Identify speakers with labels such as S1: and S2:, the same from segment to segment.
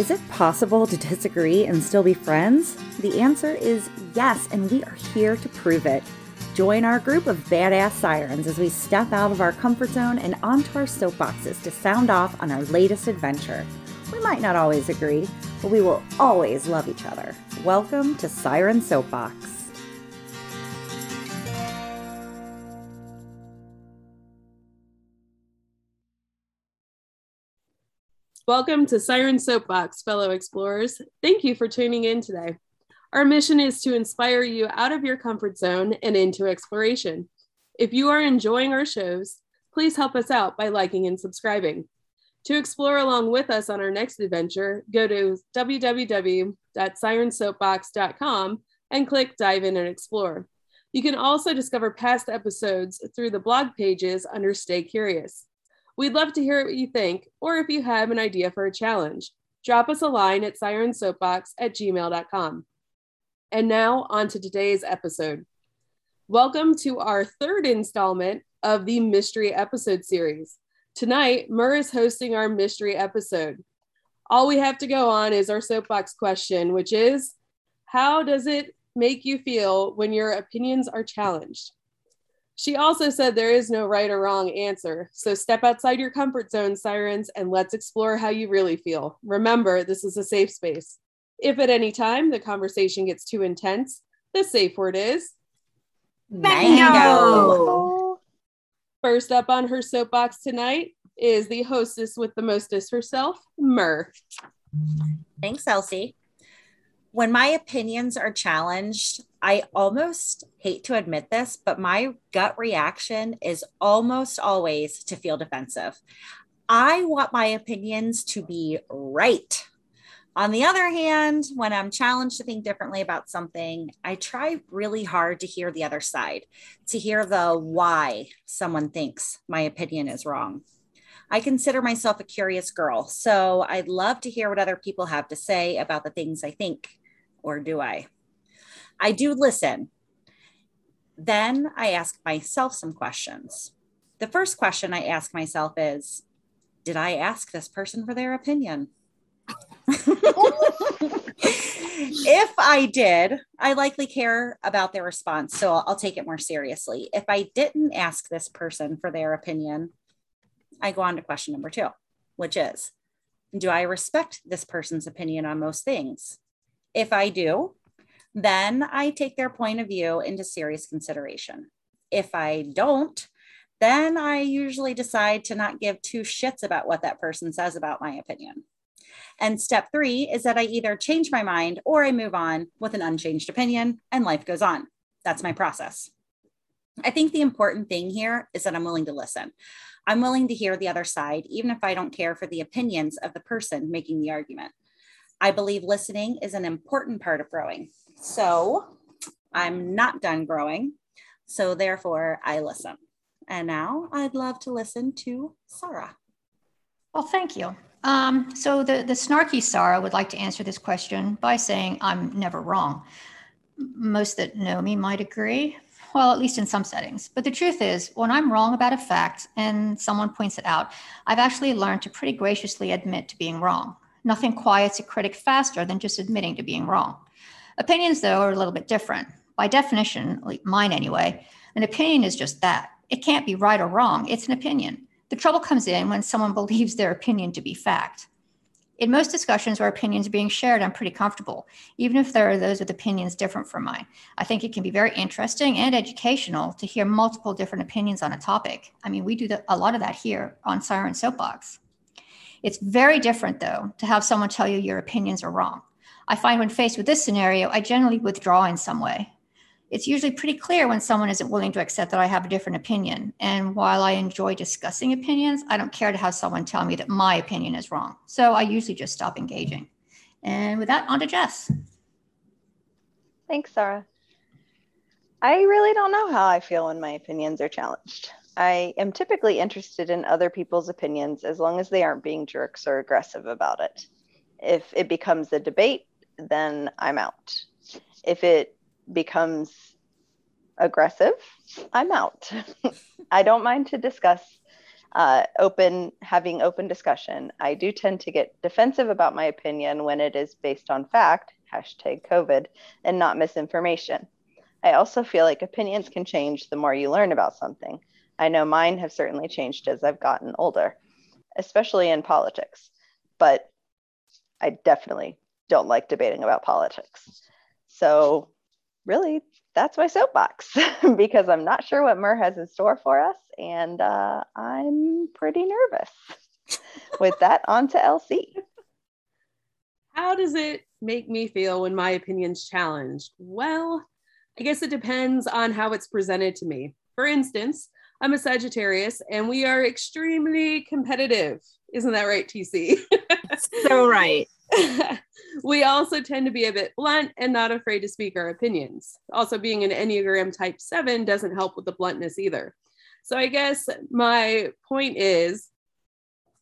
S1: Is it possible to disagree and still be friends? The answer is yes, and we are here to prove it. Join our group of badass sirens as we step out of our comfort zone and onto our soapboxes to sound off on our latest adventure. We might not always agree, but we will always love each other. Welcome to Siren Soapbox.
S2: Welcome to Siren Soapbox, fellow explorers. Thank you for tuning in today. Our mission is to inspire you out of your comfort zone and into exploration. If you are enjoying our shows, please help us out by liking and subscribing. To explore along with us on our next adventure, go to www.sirensoapbox.com and click Dive In and Explore. You can also discover past episodes through the blog pages under Stay Curious. We'd love to hear what you think, or if you have an idea for a challenge, drop us a line at sirensoapbox at gmail.com. And now, on to today's episode. Welcome to our third installment of the Mystery Episode series. Tonight, Mur is hosting our mystery episode. All we have to go on is our soapbox question, which is How does it make you feel when your opinions are challenged? She also said there is no right or wrong answer. So step outside your comfort zone, sirens, and let's explore how you really feel. Remember, this is a safe space. If at any time the conversation gets too intense, the safe word is
S3: mango.
S2: First up on her soapbox tonight is the hostess with the mostest herself, Mur.
S3: Thanks, Elsie. When my opinions are challenged, I almost hate to admit this, but my gut reaction is almost always to feel defensive. I want my opinions to be right. On the other hand, when I'm challenged to think differently about something, I try really hard to hear the other side, to hear the why someone thinks my opinion is wrong. I consider myself a curious girl, so I'd love to hear what other people have to say about the things I think, or do I? I do listen. Then I ask myself some questions. The first question I ask myself is Did I ask this person for their opinion? if I did, I likely care about their response, so I'll, I'll, take it more seriously. If I didn't ask this person for their opinion, I go on to question number two, which is Do I respect this person's opinion on most things? If I do, then I take their point of view into serious consideration. If I don't, then I usually decide to not give two shits about what that person says about my opinion. And step three is that I either change my mind or I move on with an unchanged opinion and life goes on. That's my process. I think the important thing here is that I'm willing to listen. I'm willing to hear the other side, even if I don't care for the opinions of the person making the argument. I believe listening is an important part of growing. So I'm not done growing. So therefore, I listen. And now I'd love to listen to Sarah.
S4: Well, thank you. Um, so the, the snarky Sarah would like to answer this question by saying I'm never wrong. Most that know me might agree, well, at least in some settings. But the truth is, when I'm wrong about a fact and someone points it out, I've actually learned to pretty graciously admit to being wrong. Nothing quiets a critic faster than just admitting to being wrong. Opinions, though, are a little bit different. By definition, mine anyway, an opinion is just that. It can't be right or wrong, it's an opinion. The trouble comes in when someone believes their opinion to be fact. In most discussions where opinions are being shared, I'm pretty comfortable, even if there are those with opinions different from mine. I think it can be very interesting and educational to hear multiple different opinions on a topic. I mean, we do the, a lot of that here on Siren Soapbox. It's very different, though, to have someone tell you your opinions are wrong. I find when faced with this scenario, I generally withdraw in some way. It's usually pretty clear when someone isn't willing to accept that I have a different opinion. And while I enjoy discussing opinions, I don't care to have someone tell me that my opinion is wrong. So I usually just stop engaging. And with that, on to Jess.
S5: Thanks, Sarah. I really don't know how I feel when my opinions are challenged. I am typically interested in other people's opinions as long as they aren't being jerks or aggressive about it. If it becomes a debate, then I'm out. If it becomes aggressive, I'm out. I don't mind to discuss. uh, open having open discussion. I do tend to get defensive about my opinion when it is based on fact, hashtag COVID, and not misinformation. I also feel like opinions can change the more you learn about something. I know mine have certainly changed as I've gotten older, especially in politics, but I definitely don't like debating about politics. So, really, that's my soapbox because I'm not sure what Murr has in store for us, and uh, I'm pretty nervous. With that, on to LC.
S2: How does it make me feel when my opinion's challenged? Well, I guess it depends on how it's presented to me. For instance, I'm a Sagittarius and we are extremely competitive. Isn't that right, TC?
S3: so right.
S2: we also tend to be a bit blunt and not afraid to speak our opinions. Also, being an Enneagram type seven doesn't help with the bluntness either. So, I guess my point is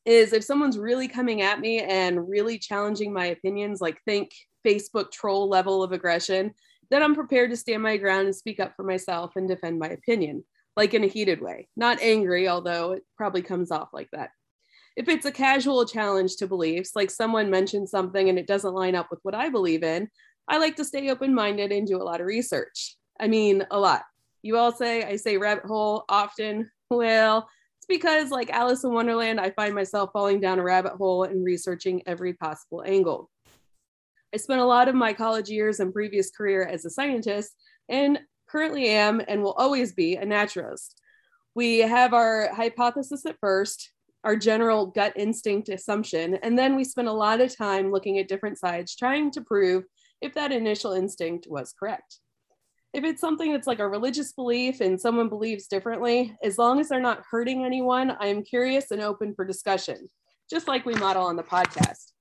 S2: is if someone's really coming at me and really challenging my opinions, like think Facebook troll level of aggression, then I'm prepared to stand my ground and speak up for myself and defend my opinion, like in a heated way, not angry, although it probably comes off like that. If it's a casual challenge to beliefs, like someone mentions something and it doesn't line up with what I believe in, I like to stay open minded and do a lot of research. I mean, a lot. You all say I say rabbit hole often. Well, it's because, like Alice in Wonderland, I find myself falling down a rabbit hole and researching every possible angle. I spent a lot of my college years and previous career as a scientist and currently am and will always be a naturalist. We have our hypothesis at first, our general gut instinct assumption. And then we spend a lot of time looking at different sides, trying to prove if that initial instinct was correct. If it's something that's like a religious belief and someone believes differently, as long as they're not hurting anyone, I am curious and open for discussion, just like we model on the podcast.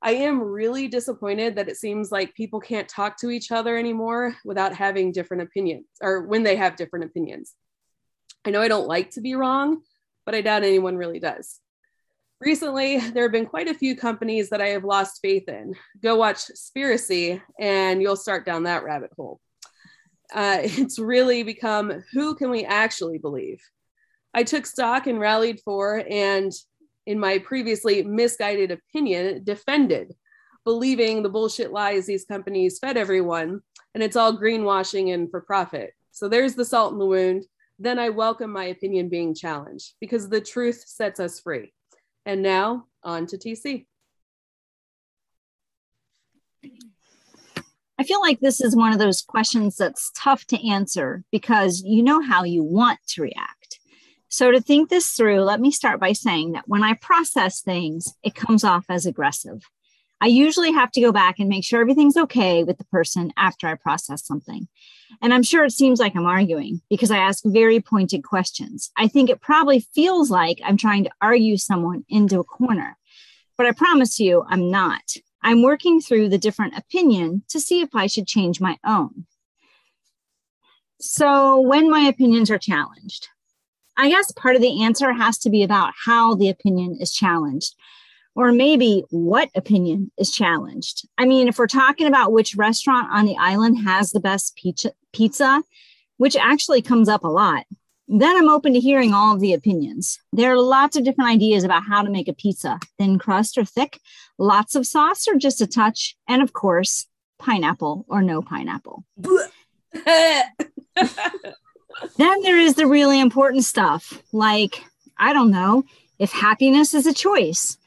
S2: I am really disappointed that it seems like people can't talk to each other anymore without having different opinions or when they have different opinions. I know I don't like to be wrong, but I doubt anyone really does. Recently, there have been quite a few companies that I have lost faith in. Go watch Seaspiracy and you'll start down that rabbit hole. Uh, it's really become who can we actually believe? I took stock and rallied for, and in my previously misguided opinion, defended, believing the bullshit lies these companies fed everyone, and it's all greenwashing and for profit. So there's the salt in the wound then I welcome my opinion being challenged because the truth sets us free. And now on to TC.
S6: I feel like this is one of those questions that's tough to answer because you know how you want to react. So, to think this through, let me start by saying that when I process things, it comes off as aggressive. I usually have to go back and make sure everything's okay with the person after I process something. And I'm sure it seems like I'm arguing because I ask very pointed questions. I think it probably feels like I'm trying to argue someone into a corner, but I promise you I'm not. I'm working through the different opinion to see if I should change my own. So, when my opinions are challenged, I guess part of the answer has to be about how the opinion is challenged or maybe what opinion is challenged. I mean, if we're talking about which restaurant on the island has the best pizza, which actually comes up a lot, then I'm open to hearing all of the opinions. There are lots of different ideas about how to make a pizza thin crust or thick, lots of sauce or just a touch, and of course, pineapple or no pineapple. then there is the really important stuff, like, I don't know, if happiness is a choice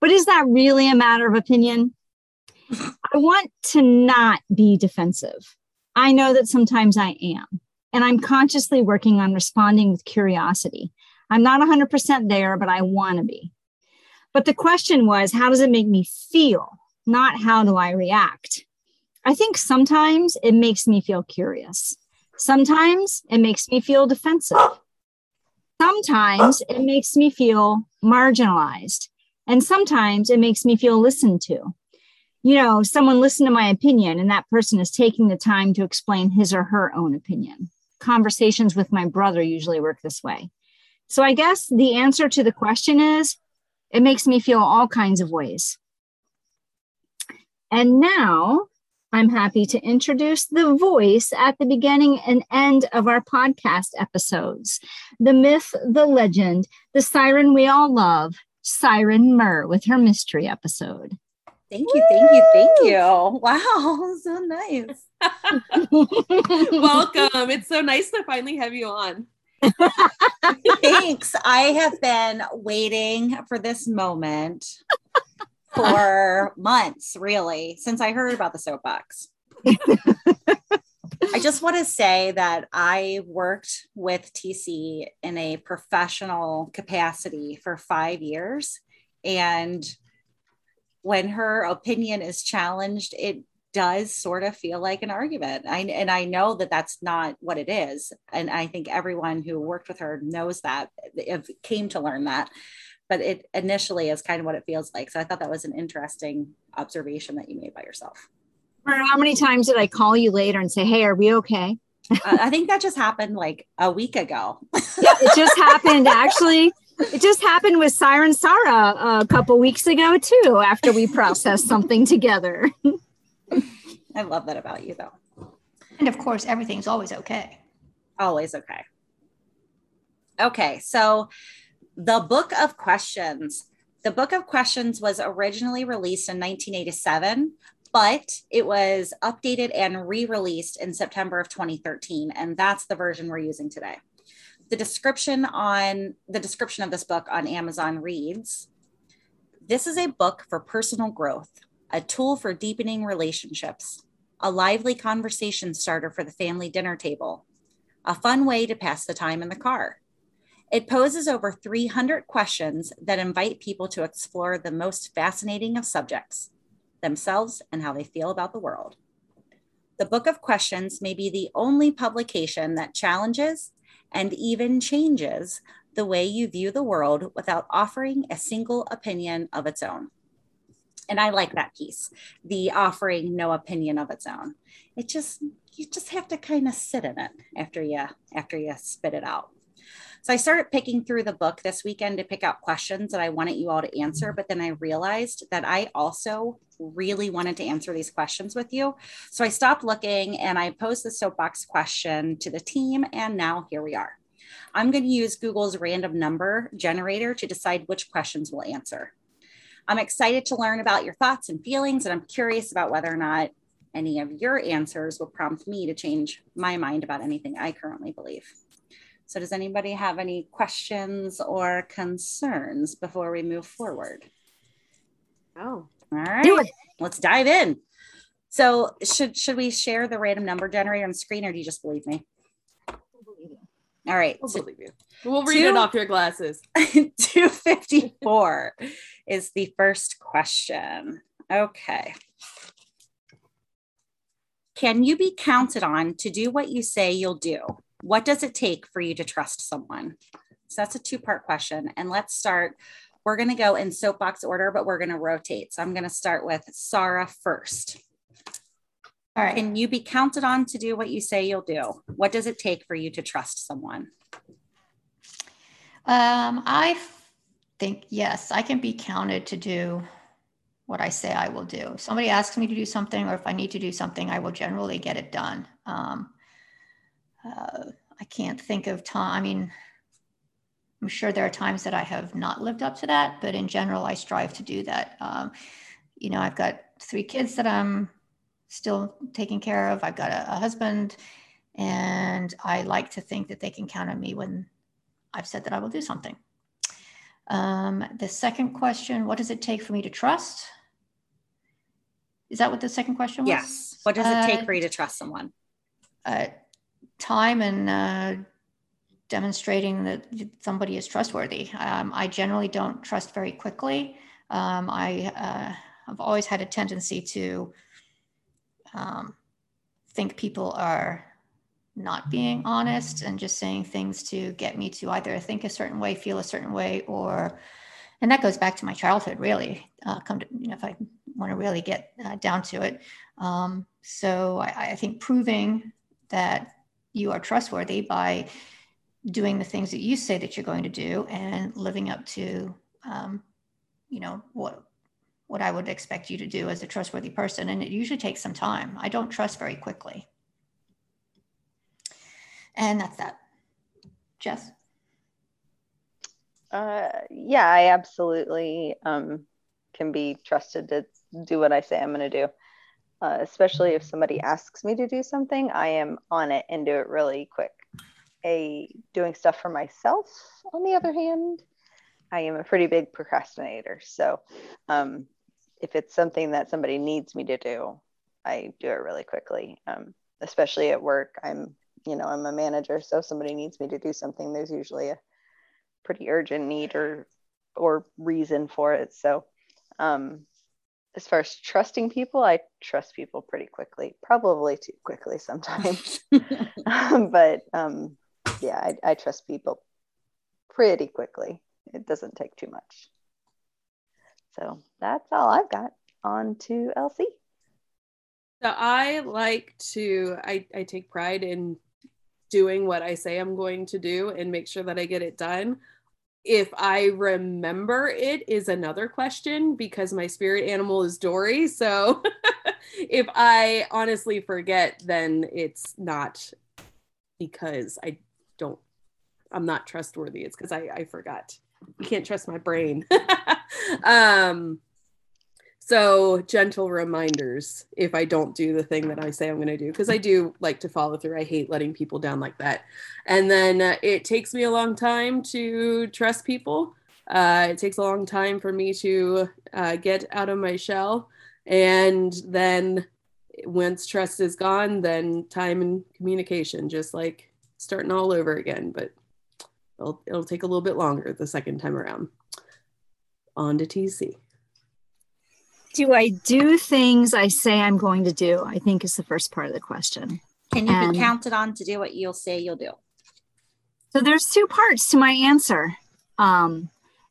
S6: but is that really a matter of opinion? I want to not be defensive. I know that sometimes I am, and I'm consciously working on responding with curiosity. I'm not 100% there, but I want to be. But the question was, how does it make me feel? Not how do I react? I think sometimes it makes me feel curious. Sometimes it makes me feel defensive. Sometimes it makes me feel marginalized. And sometimes it makes me feel listened to. You know, someone listened to my opinion, and that person is taking the time to explain his or her own opinion. Conversations with my brother usually work this way. So I guess the answer to the question is it makes me feel all kinds of ways. And now I'm happy to introduce the voice at the beginning and end of our podcast episodes the myth, the legend, the siren we all love, Siren Murr with her mystery episode.
S3: Thank you, thank you, thank you. Wow, so nice.
S2: Welcome. It's so nice to finally have you on.
S3: Thanks. I have been waiting for this moment for months, really, since I heard about the soapbox. I just want to say that I worked with TC in a professional capacity for five years. And when her opinion is challenged, it does sort of feel like an argument. I, and I know that that's not what it is. And I think everyone who worked with her knows that, came to learn that. But it initially is kind of what it feels like. So I thought that was an interesting observation that you made by yourself.
S6: How many times did I call you later and say, Hey, are we okay?
S3: Uh, I think that just happened like a week ago.
S6: yeah, it just happened actually. It just happened with Siren Sarah a couple weeks ago too, after we processed something together.
S3: I love that about you, though.
S4: And of course, everything's always okay.
S3: Always okay. Okay, so the Book of Questions. The Book of Questions was originally released in 1987, but it was updated and re released in September of 2013. And that's the version we're using today. The description on the description of this book on Amazon reads This is a book for personal growth, a tool for deepening relationships, a lively conversation starter for the family dinner table, a fun way to pass the time in the car. It poses over 300 questions that invite people to explore the most fascinating of subjects themselves and how they feel about the world. The Book of Questions may be the only publication that challenges and even changes the way you view the world without offering a single opinion of its own and I like that piece, the offering no opinion of its own. It just you just have to kind of sit in it after you after you spit it out. So I started picking through the book this weekend to pick out questions that I wanted you all to answer, but then I realized that I also really wanted to answer these questions with you. So I stopped looking and I posed the soapbox question to the team, and now here we are. I'm going to use Google's random number generator to decide which questions we'll answer. I'm excited to learn about your thoughts and feelings, and I'm curious about whether or not any of your answers will prompt me to change my mind about anything I currently believe. So, does anybody have any questions or concerns before we move forward?
S2: Oh,
S3: all right. Let's dive in. So, should should we share the random number generator on screen, or do you just believe me? All right.
S2: We'll so believe you. We'll read two, it off your glasses.
S3: 254 is the first question. Okay. Can you be counted on to do what you say you'll do? What does it take for you to trust someone? So that's a two part question. And let's start. We're going to go in soapbox order, but we're going to rotate. So I'm going to start with Sarah first. All right. Can you be counted on to do what you say you'll do? What does it take for you to trust someone?
S4: Um, I think, yes, I can be counted to do what I say I will do. If somebody asks me to do something, or if I need to do something, I will generally get it done. Um, uh, I can't think of time. I mean, I'm sure there are times that I have not lived up to that, but in general, I strive to do that. Um, you know, I've got three kids that I'm still taking care of. I've got a, a husband, and I like to think that they can count on me when I've said that I will do something. Um, the second question What does it take for me to trust? Is that what the second question was?
S3: Yes. What does it take uh, for you to trust someone?
S4: Uh, time and uh, demonstrating that somebody is trustworthy. Um, I generally don't trust very quickly. Um, I uh, have always had a tendency to um, think people are not being honest and just saying things to get me to either think a certain way, feel a certain way, or, and that goes back to my childhood, really. Uh, come to, you know, if I want to really get uh, down to it. Um, so I, I think proving that you are trustworthy by doing the things that you say that you're going to do and living up to, um, you know, what what I would expect you to do as a trustworthy person. And it usually takes some time. I don't trust very quickly. And that's that. Jess?
S5: Uh, yeah, I absolutely um, can be trusted to do what I say I'm going to do. Uh, especially if somebody asks me to do something, I am on it and do it really quick. A doing stuff for myself, on the other hand, I am a pretty big procrastinator. So um, if it's something that somebody needs me to do, I do it really quickly. Um, especially at work, I'm you know I'm a manager, so if somebody needs me to do something, there's usually a pretty urgent need or or reason for it. So um, as far as trusting people, I trust people pretty quickly, probably too quickly sometimes. but um, yeah, I, I trust people pretty quickly. It doesn't take too much. So that's all I've got. On to Elsie.
S2: So I like to, I, I take pride in doing what I say I'm going to do and make sure that I get it done. If I remember it is another question because my spirit animal is Dory. So if I honestly forget, then it's not because I don't, I'm not trustworthy. It's because I, I forgot you can't trust my brain. um, so gentle reminders if I don't do the thing that I say I'm going to do, because I do like to follow through. I hate letting people down like that. And then uh, it takes me a long time to trust people. Uh, it takes a long time for me to uh, get out of my shell. And then once trust is gone, then time and communication, just like starting all over again. But it'll, it'll take a little bit longer the second time around. On to TC.
S6: Do I do things I say I'm going to do? I think is the first part of the question.
S3: Can you and be counted on to do what you'll say you'll do?
S6: So there's two parts to my answer. Um,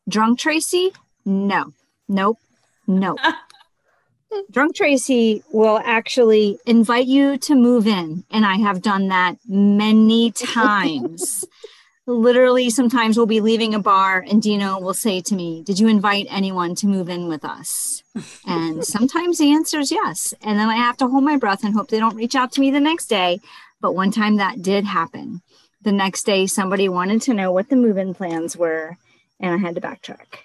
S6: drunk Tracy, no, nope, nope. Drunk Tracy will actually invite you to move in, and I have done that many times literally sometimes we'll be leaving a bar and Dino will say to me, Did you invite anyone to move in with us? And sometimes the answer is yes. And then I have to hold my breath and hope they don't reach out to me the next day. But one time that did happen. The next day, somebody wanted to know what the move in plans were, and I had to backtrack.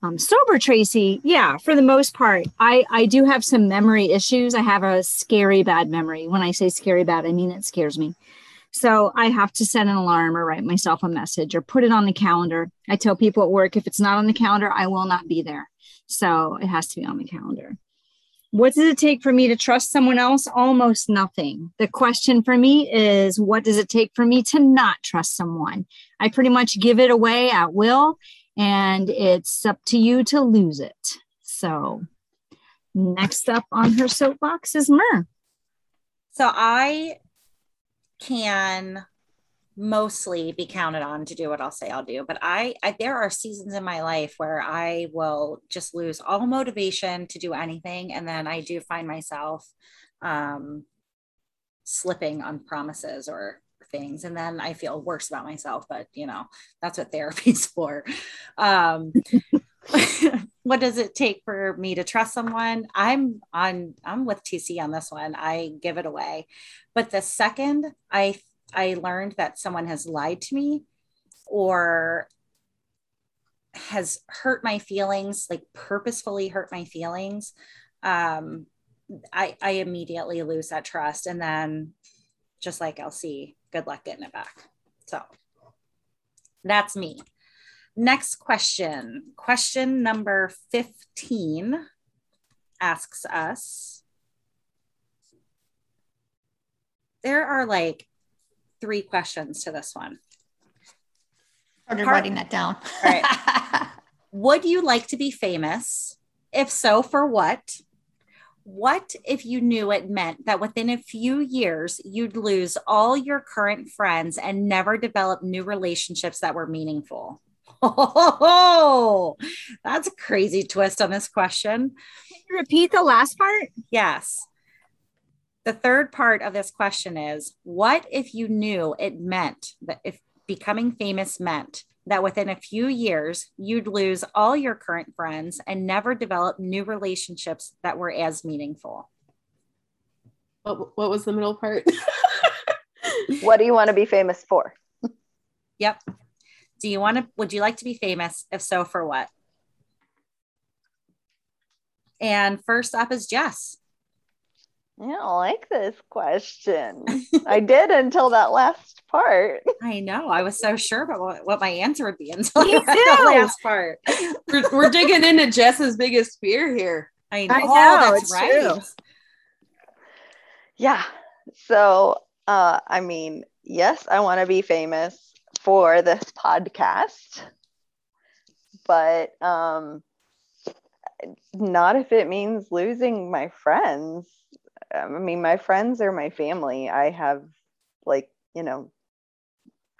S6: Um, sober Tracy, yeah, for the most part, I, I do have some memory issues. I have a scary bad memory. When I say scary bad, I mean it scares me. So I have to set an alarm or write myself a message or put it on the calendar. I tell people at work if it's not on the calendar, I will not be there. So it has to be on the calendar. What does it take for me to trust someone else? Almost nothing. The question for me is what does it take for me to not trust someone? I pretty much give it away at will, and it's up to you to lose it. So, next up on her soapbox is Myrrh.
S3: So, I can mostly be counted on to do what I'll say I'll do. But I, I, there are seasons in my life where I will just lose all motivation to do anything, and then I do find myself um, slipping on promises or things, and then I feel worse about myself. But you know, that's what therapy's for. Um, what does it take for me to trust someone? I'm on i'm with tc on this one. I give it away. But the second i i learned that someone has lied to me or has hurt my feelings like purposefully hurt my feelings um i i immediately lose that trust. And then just like elsie good luck getting it back. So that's me Next question. Question number 15 asks us there are like three questions to this one.
S4: Started Part, writing that down.
S3: right. Would you like to be famous? If so, for what? What if you knew it meant that within a few years you'd lose all your current friends and never develop new relationships that were meaningful? Oh, that's a crazy twist on this question.
S6: Can you repeat the last part?
S3: Yes. The third part of this question is what if you knew it meant that if becoming famous meant that within a few years you'd lose all your current friends and never develop new relationships that were as meaningful?
S2: What, what was the middle part?
S5: what do you want to be famous for?
S3: Yep. Do you want to, would you like to be famous? If so, for what? And first up is Jess.
S5: I don't like this question. I did until that last part.
S3: I know. I was so sure about what, what my answer would be until
S6: Me
S3: the last part.
S2: we're, we're digging into Jess's biggest fear here.
S3: I know.
S6: I know,
S3: that's
S6: it's
S3: right.
S6: true.
S5: Yeah. So, uh, I mean, yes, I want to be famous for this podcast, but um, not if it means losing my friends. Um, I mean, my friends are my family. I have, like, you know,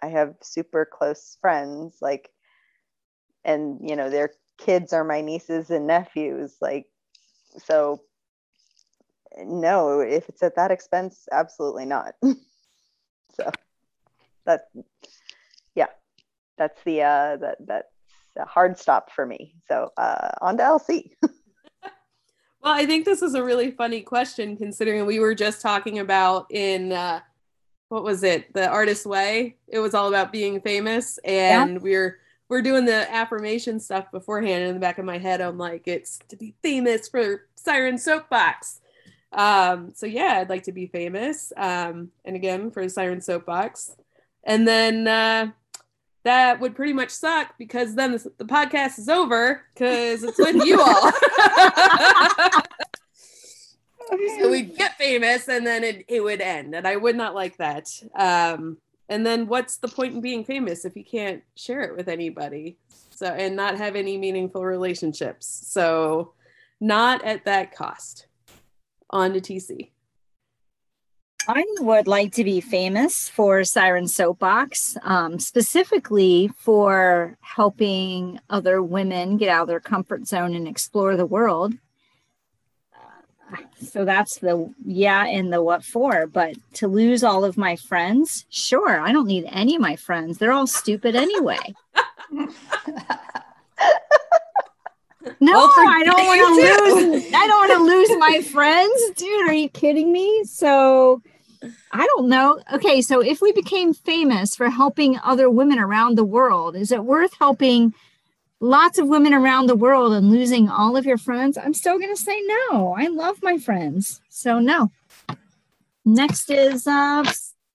S5: I have super close friends, like, and, you know, their kids are my nieces and nephews. Like, so no, if it's at that expense, absolutely not. so that, yeah, that's the uh, that that's a hard stop for me. So uh, on to LC.
S2: Well, I think this is a really funny question considering we were just talking about in uh, what was it, the artist's way. It was all about being famous, and we're we're doing the affirmation stuff beforehand. In the back of my head, I'm like, it's to be famous for Siren Soapbox. Um, so yeah, I'd like to be famous. Um, and again for Siren Soapbox, and then uh, that would pretty much suck because then the, the podcast is over because it's with you all. so we'd get famous and then it, it would end. And i would not like that. Um, and then what's the point in being famous if you can't share it with anybody? So and not have any meaningful relationships. So not at that cost on to tc
S6: I would like to be famous for Siren Soapbox, um, specifically for helping other women get out of their comfort zone and explore the world. Uh, so that's the yeah and the what for. But to lose all of my friends, sure, I don't need any of my friends. They're all stupid anyway. No,
S2: Well,
S6: I don't want to lose. I don't want to lose my friends, dude. Are you kidding me? So, I don't know. Okay, so if we became famous for helping other women around the world, is it worth helping lots of women around the world and losing all of your friends? I'm still going to say no. I love my friends, so no. Next is uh,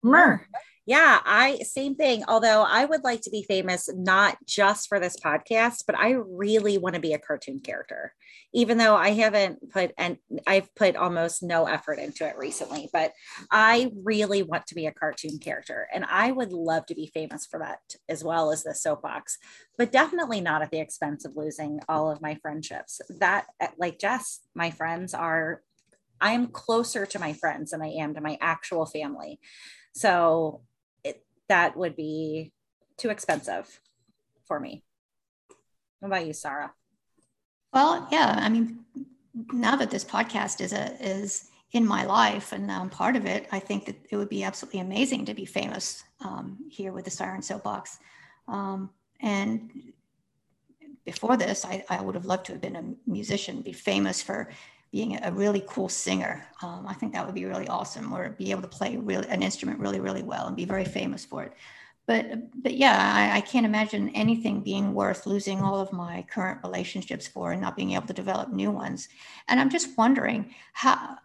S6: Myrrh.
S3: Yeah, I same thing. Although I would like to be famous not just for this podcast, but I really want to be a cartoon character. Even though I haven't put and I've put almost no effort into it recently, but I really want to be a cartoon character and I would love to be famous for that as well as the soapbox, but definitely not at the expense of losing all of my friendships. That like Jess, my friends are I am closer to my friends than I am to my actual family. So it, that would be too expensive for me. What about you, Sarah?
S4: Well, yeah. I mean, now that this podcast is a is in my life and I'm part of it, I think that it would be absolutely amazing to be famous um, here with the Siren Soapbox. Um, and before this, I, I would have loved to have been a musician, be famous for being a really cool singer. Um, I think that would be really awesome, or be able to play really an instrument really, really well and be very famous for it. But but yeah, I, I can't imagine anything being worth losing all of my current relationships for and not being able to develop new ones. And I'm just wondering how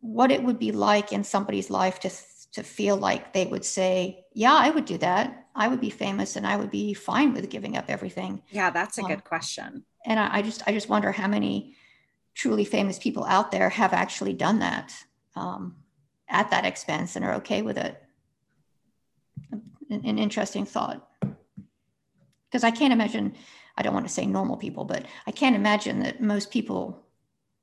S4: what it would be like in somebody's life to to feel like they would say, "Yeah, I would do that. I would be famous, and I would be fine with giving up everything."
S3: Yeah, that's a
S4: Um,
S3: good question.
S4: and I, I just I just wonder how many truly famous people out there have actually done that um, at that expense and are okay with it. An, an interesting thought because I can't imagine. I don't want to say normal people, but I can't imagine that most people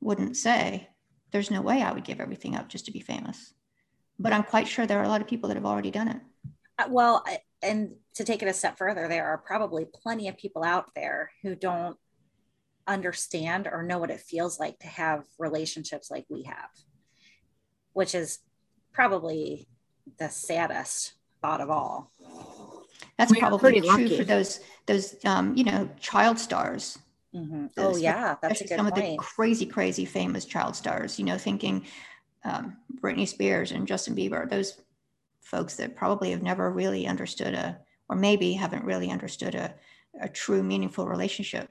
S4: wouldn't say, "There's no way I would give everything up just to be famous." But I'm quite sure there are a lot of people that have already done it.
S3: Uh, Well, and to take it a step further, there are probably plenty of people out there who don't understand or know what it feels like to have relationships like we have, which is probably the saddest thought of all.
S4: That's
S6: We
S4: probably
S6: pretty
S4: true
S6: lucky.
S4: for those those um, you know child stars.
S3: Mhm. Oh yeah, that's a
S4: especially
S3: good
S4: some of the crazy, crazy famous child stars. You know, thinking um, Britney Spears and Justin Bieber. Those folks that probably have never really understood a, or maybe haven't really understood a, a true, meaningful relationship.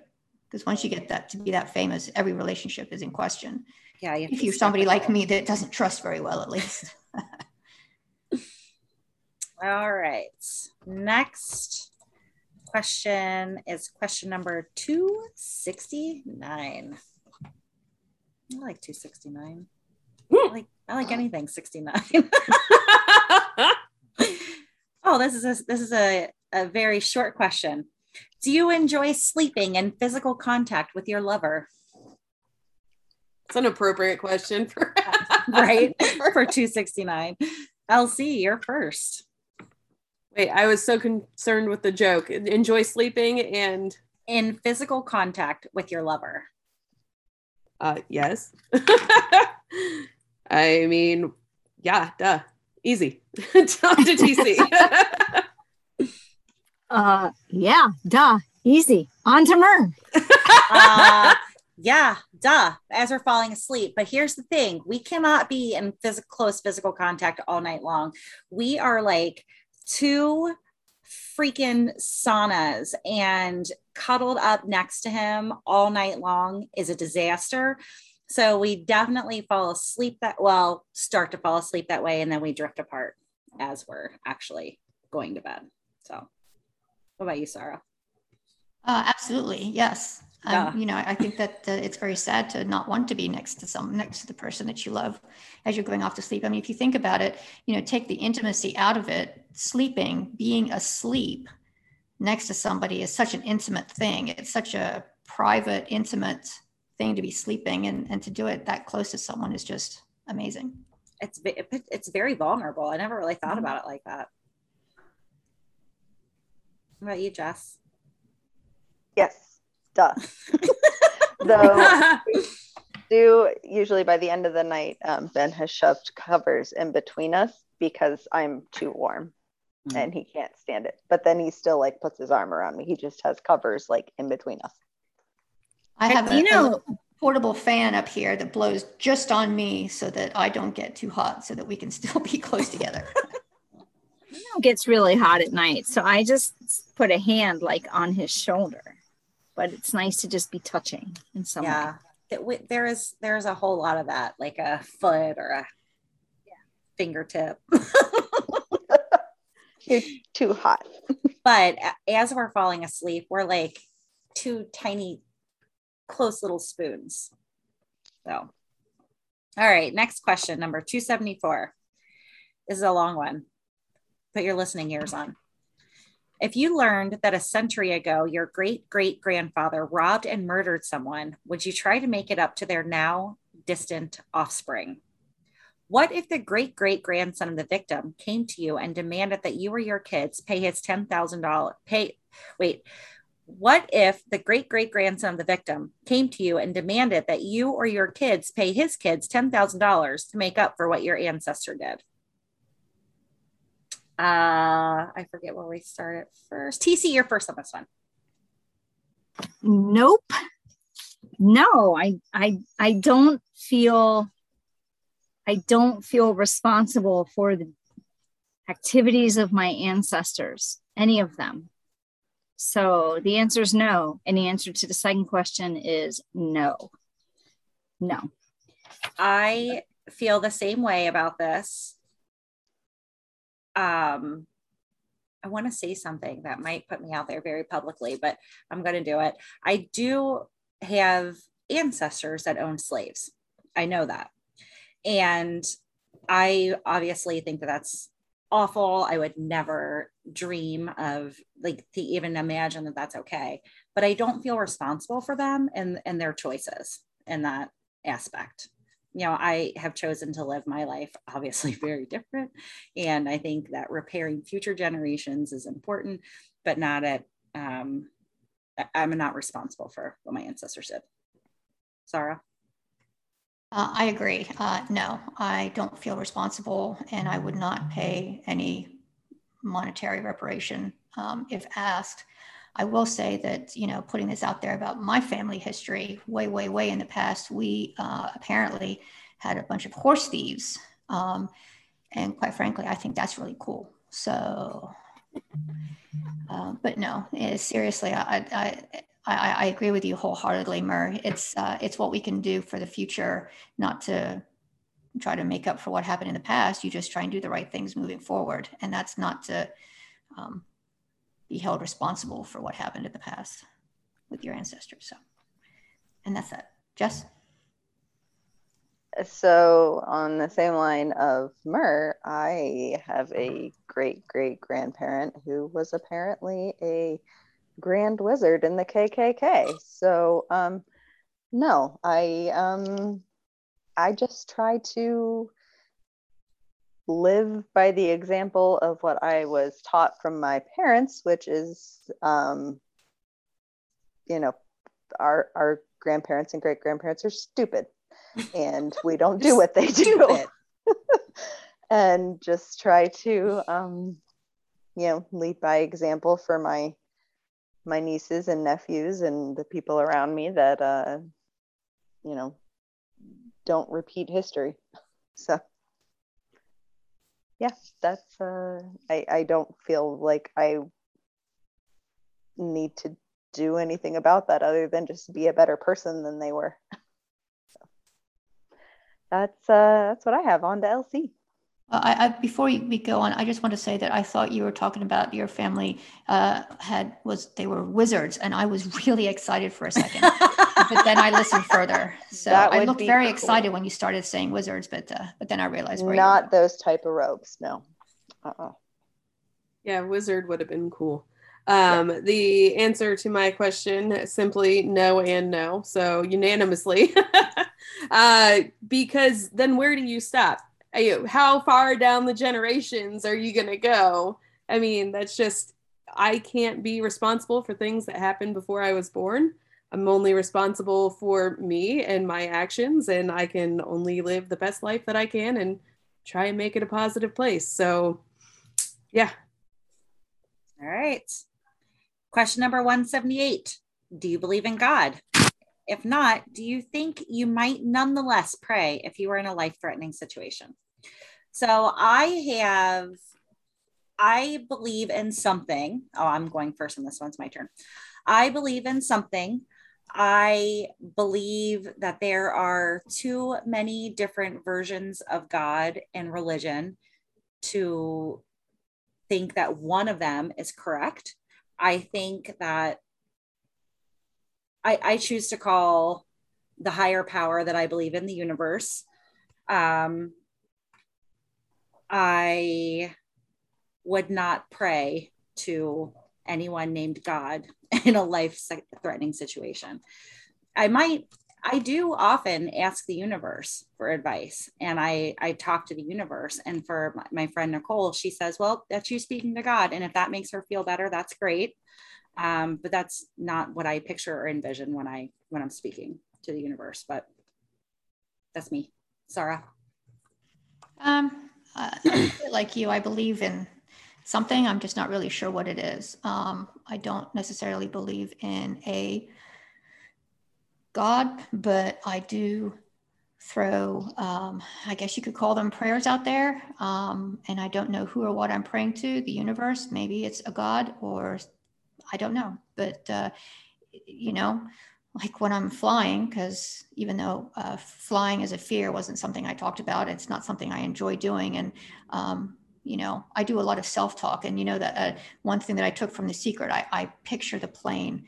S4: Because once you get that to be that famous, every relationship is in question.
S3: Yeah, you
S4: If you're somebody like me that doesn't trust very well, at least.
S3: All right. Next question is question number 269. I like 269. I like, I like anything 69. oh, this is a, this is a, a very short question. Do you enjoy sleeping in physical contact with your lover?
S2: It's an appropriate question for
S3: Right? For 269. LC, you're first.
S2: Wait, I was so concerned with the joke. Enjoy sleeping and
S3: In physical contact with your lover.
S2: uh yes. I mean, yeah, duh. Easy. Talk to TC.
S6: Uh, yeah, duh, easy. On to Mer.
S3: uh, yeah, duh, as we're falling asleep. But here's the thing we cannot be in physical, close physical contact all night long. We are like two freaking saunas and cuddled up next to him all night long is a disaster. So we definitely fall asleep that well, start to fall asleep that way, and then we drift apart as we're actually going to bed. So, what about you, Sarah?
S4: Uh, absolutely, yes.
S3: Yeah.
S4: Um, you know, I think that uh, it's very sad to not want to be next to some next to the person that you love as you're going off to sleep. I mean, if you think about it, you know, take the intimacy out of it. Sleeping, being asleep next to somebody is such an intimate thing. It's such a private, intimate thing to be sleeping, and and to do it that close to someone is just amazing.
S3: it's it's very vulnerable. I never really thought
S4: Mhm.
S3: about it like that. What about you, Jess?
S5: Yes, duh. Though do usually by the end of the night, um, Ben has shoved covers in between us because I'm too warm
S3: Mhm.
S5: and he can't stand it. But then he still like puts his arm around me. He just has covers like in between us.
S4: I have a,
S6: you know-
S4: little portable fan up here that blows just on me so that I don't get too hot, so that we can still be close together.
S6: It gets really hot at night, so I just put a hand like on his shoulder. But it's nice to just be touching in some way.
S3: yeah, It wi- there is there is a whole lot of that, like a foot or a fingertip.
S5: You're too hot.
S3: but as we're falling asleep, we're like two tiny, close little spoons. So, all right, next question, number 274. This is a long one. Put your listening ears on. If you learned that a century ago your great great grandfather robbed and murdered someone, would you try to make it up to their now distant offspring? What if the great great grandson of the victim came to you and demanded that you or your kids pay his $10,000 pay wait what if the great great grandson of the victim came to you and demanded that you or your kids pay his kids $10,000 to make up for what your ancestor did? Uh, I forget where we started first. TC, you're first on this one.
S6: Nope. No, I I I don't feel I don't feel responsible for the activities of my ancestors, any of them. So the answer is no. And the answer to the second question is no. No.
S3: I feel the same way about this. Um, I want to say something that might put me out there very publicly, but I'm going to do it. I do have ancestors that owned slaves. I know that. And I obviously think that that's awful. I would never dream of like to even imagine that that's okay. But I don't feel responsible for them and, and their choices in that aspect you know, I have chosen to live my life obviously very different. And I think that repairing future generations is important, but not at, um, I'm not responsible for what my ancestors did. Sarah?
S4: Uh, I agree. Uh, no, I don't feel responsible, and I would not pay any monetary reparation um, if asked. I will say that, you know, putting this out there about my family history, way, way, way in the past, we uh, apparently had a bunch of horse thieves. Um, and quite frankly, I think that's really cool. So, uh, but no, eh, seriously, I, I, I, I, agree with you wholeheartedly, Mur. It's, uh, it's what we can do for the future, not to try to make up for what happened in the past. You just try and do the right things moving forward. And that's not to, um, be held responsible for what happened in the past with your ancestors. So, and that's that. Jess?
S5: So, on the same line of Mur, I have a great great grandparent who was apparently a grand wizard in the KKK. So, um, no, I um, I just try to live by the example of what I was taught from my parents, which is, um, you know, our our grandparents and great grandparents are stupid, and we don't do what they do, and just try to, um, you know, lead by example for my my nieces and nephews and the people around me that, uh, you know, don't repeat history. So yeah, that's uh I, I don't feel like I need to do anything about that other than just be a better person than they were. so that's uh that's what I have on to Elsie.
S4: I, I, before we go on, I just want to say that I thought you were talking about your family uh, had was they were wizards, and I was really excited for a second, but then I listened further. So I looked very cool. excited when you started saying wizards, but uh, but then I realized
S5: not those type of robes. No.
S2: Uh-uh. Yeah, wizard would have been cool. Um, yeah. The answer to my question simply no and no. So unanimously, uh, because then where do you stop? How far down the generations are you going to go? I mean, that's just, I can't be responsible for things that happened before I was born. I'm only responsible for me and my actions, and I can only live the best life that I can and try and make it a positive place. So, yeah.
S3: All right. Question number 178 Do you believe in God? If not, do you think you might nonetheless pray if you were in a life threatening situation? So I have, I believe in something. Oh, I'm going first on this one. It's my turn. I believe in something. I believe that there are too many different versions of God and religion to think that one of them is correct. I think that I, I choose to call the higher power that I believe in the universe. Um, I would not pray to anyone named God in a life threatening situation. I might, I do often ask the universe for advice and I, I talk to the universe. And for my, my friend Nicole, she says, Well, that's you speaking to God. And if that makes her feel better, that's great um, but that's not what I picture or envision when I when I'm speaking to the universe. But that's me, Sarah.
S4: Um, uh, like you, I believe in something. I'm just not really sure what it is. Um, I don't necessarily believe in a God, but I do throw, um, I guess you could call them prayers out there. Um, and I don't know who or what I'm praying to, the universe. Maybe it's a God or I don't know, but uh, you know, like when I'm flying, because even though uh, flying as a fear wasn't something I talked about, it's not something I enjoy doing, and um, you know, I do a lot of self-talk, and you know that uh, one thing that I took from the secret, I, I picture the plane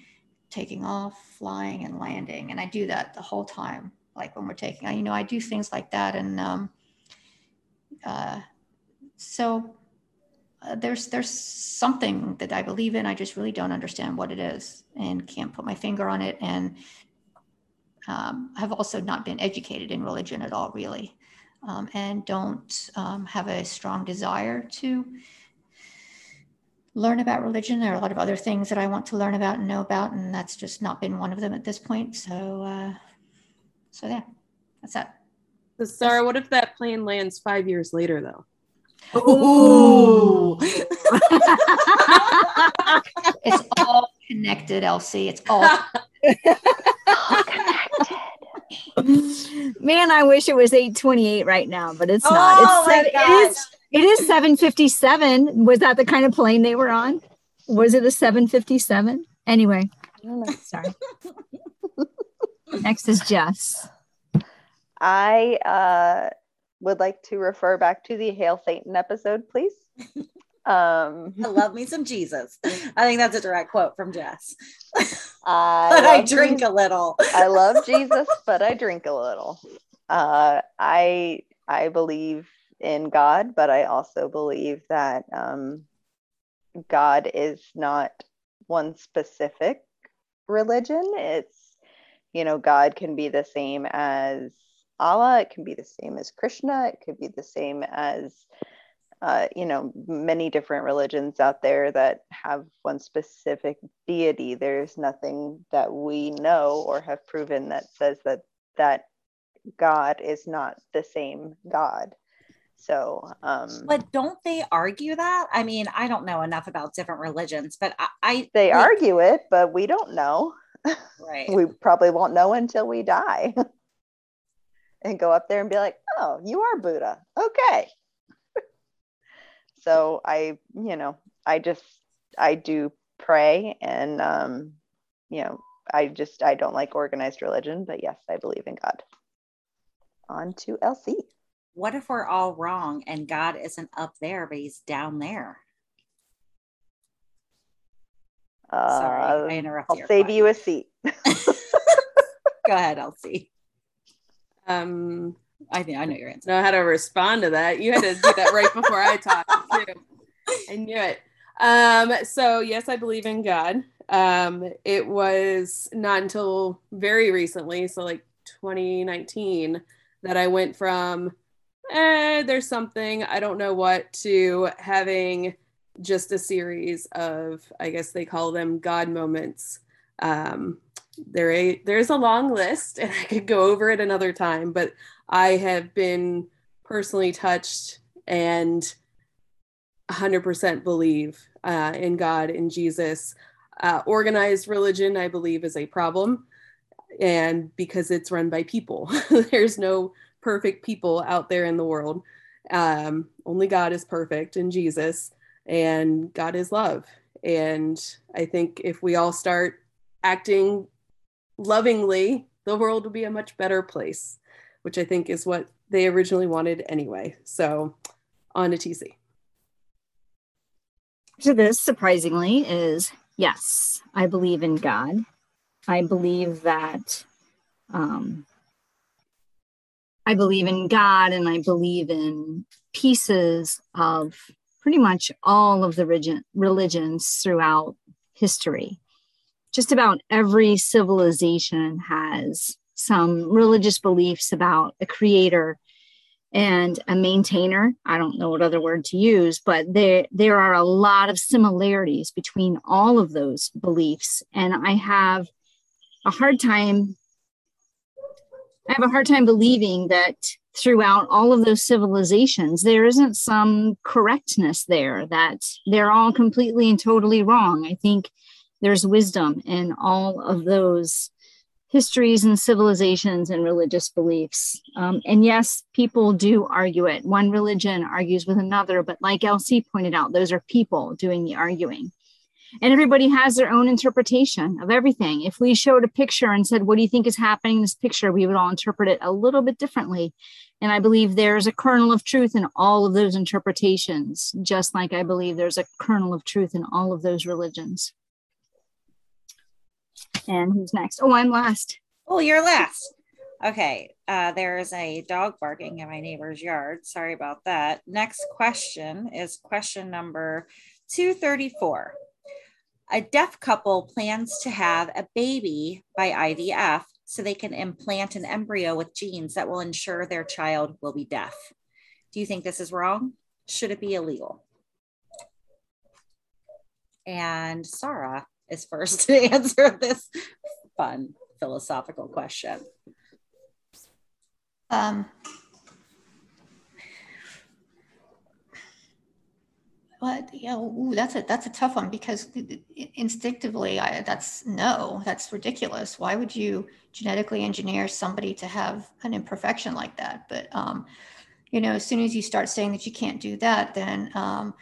S4: taking off, flying, and landing, and I do that the whole time, like when we're taking, you know, I do things like that, and um, uh, so uh, there's there's something that I believe in. I just really don't understand what it is and can't put my finger on it. And um, have also not been educated in religion at all, really, um, and don't um, have a strong desire to learn about religion. There are a lot of other things that I want to learn about and know about, and that's just not been one of them at this point. So, uh, so yeah, that's that.
S2: So, Sarah, what if that plane lands five years later, though?
S3: Ooh.
S4: It's all connected, Elsie. It's all
S6: Man, I wish it was 828 right now, but it's not.
S3: Oh
S6: It's
S3: my
S6: seven, it
S3: gosh.
S6: is it is 757. Was that the kind of plane they were on? Was it a 757? Anyway, sorry. Next is Jess.
S5: I uh, would like to refer back to the Hail Satan episode, please. Um,
S3: I love me some Jesus. I think that's a direct quote from Jess.
S5: I,
S3: But I drink
S5: Jesus-
S3: a little.
S5: I love Jesus, but I drink a little. Uh, I I believe in God, but I also believe that um, God is not one specific religion. It's you know God can be the same as Allah. It can be the same as Krishna. It could be the same as uh, you know many different religions out there that have one specific deity there's nothing that we know or have proven that says that that god is not the same god so um
S3: But don't they argue that? I mean, I don't know enough about different religions, but I, I
S5: they
S3: like-
S5: argue it but we don't know
S3: right.
S5: we probably won't know until we die and go up there and be like oh you are buddha okay so i you know i just i do pray and um you know i just i don't like organized religion but yes i believe in god on to Elsie
S3: What if we're all wrong and God isn't up there, but he's down there? Sorry, I
S5: uh,
S3: interrupted.
S5: i'll save you a seat
S3: Go ahead, Elsie.
S2: Um,
S3: I think I know your answer.
S2: know how to respond to that. You had to do that right before I talked too. I knew it. Um, so yes, I believe in God. Um, it was not until very recently, so like 2019, that I went from eh, there's something I don't know what to having just a series of I guess they call them God moments. Um, there a, there's a long list, and I could go over it another time, but I have been personally touched and 100% believe uh, in God, in Jesus. Uh, organized religion, I believe, is a problem. And because it's run by people, there's no perfect people out there in the world. Um, only God is perfect in Jesus, and God is love. And I think if we all start acting lovingly, the world will be a much better place which I think is what they originally wanted anyway. So on to TC.
S6: to this, surprisingly, is yes, I believe in God. I believe that um, I believe in God and I believe in pieces of pretty much all of the religions throughout history. Just about every civilization has some religious beliefs about a creator and a maintainer. I don't know what other word to use, but there there are a lot of similarities between all of those beliefs, and I have a hard time. I have a hard time believing that throughout all of those civilizations, there isn't some correctness there, that they're all completely and totally wrong. I think there's wisdom in all of those histories and civilizations and religious beliefs. Um, and yes, people do argue it. One religion argues with another, but like Elsie pointed out, those are people doing the arguing. And everybody has their own interpretation of everything. If we showed a picture and said, What do you think is happening in this picture? we would all interpret it a little bit differently. And I believe there's a kernel of truth in all of those interpretations, just like I believe there's a kernel of truth in all of those religions. And who's next? Oh, I'm last.
S3: Oh, you're last. Okay. Uh, there is a dog barking in my neighbor's yard. Sorry about that. Next question is question number 234. A deaf couple plans to have a baby by IVF so they can implant an embryo with genes that will ensure their child will be deaf. Do you think this is wrong? Should it be illegal? And Sarah is first to answer this fun philosophical question.
S4: Um, but know, ooh, that's a that's a tough one because instinctively, I, that's no, that's ridiculous. Why would you genetically engineer somebody to have an imperfection like that? But um, you know, as soon as you start saying that you can't do that, then um,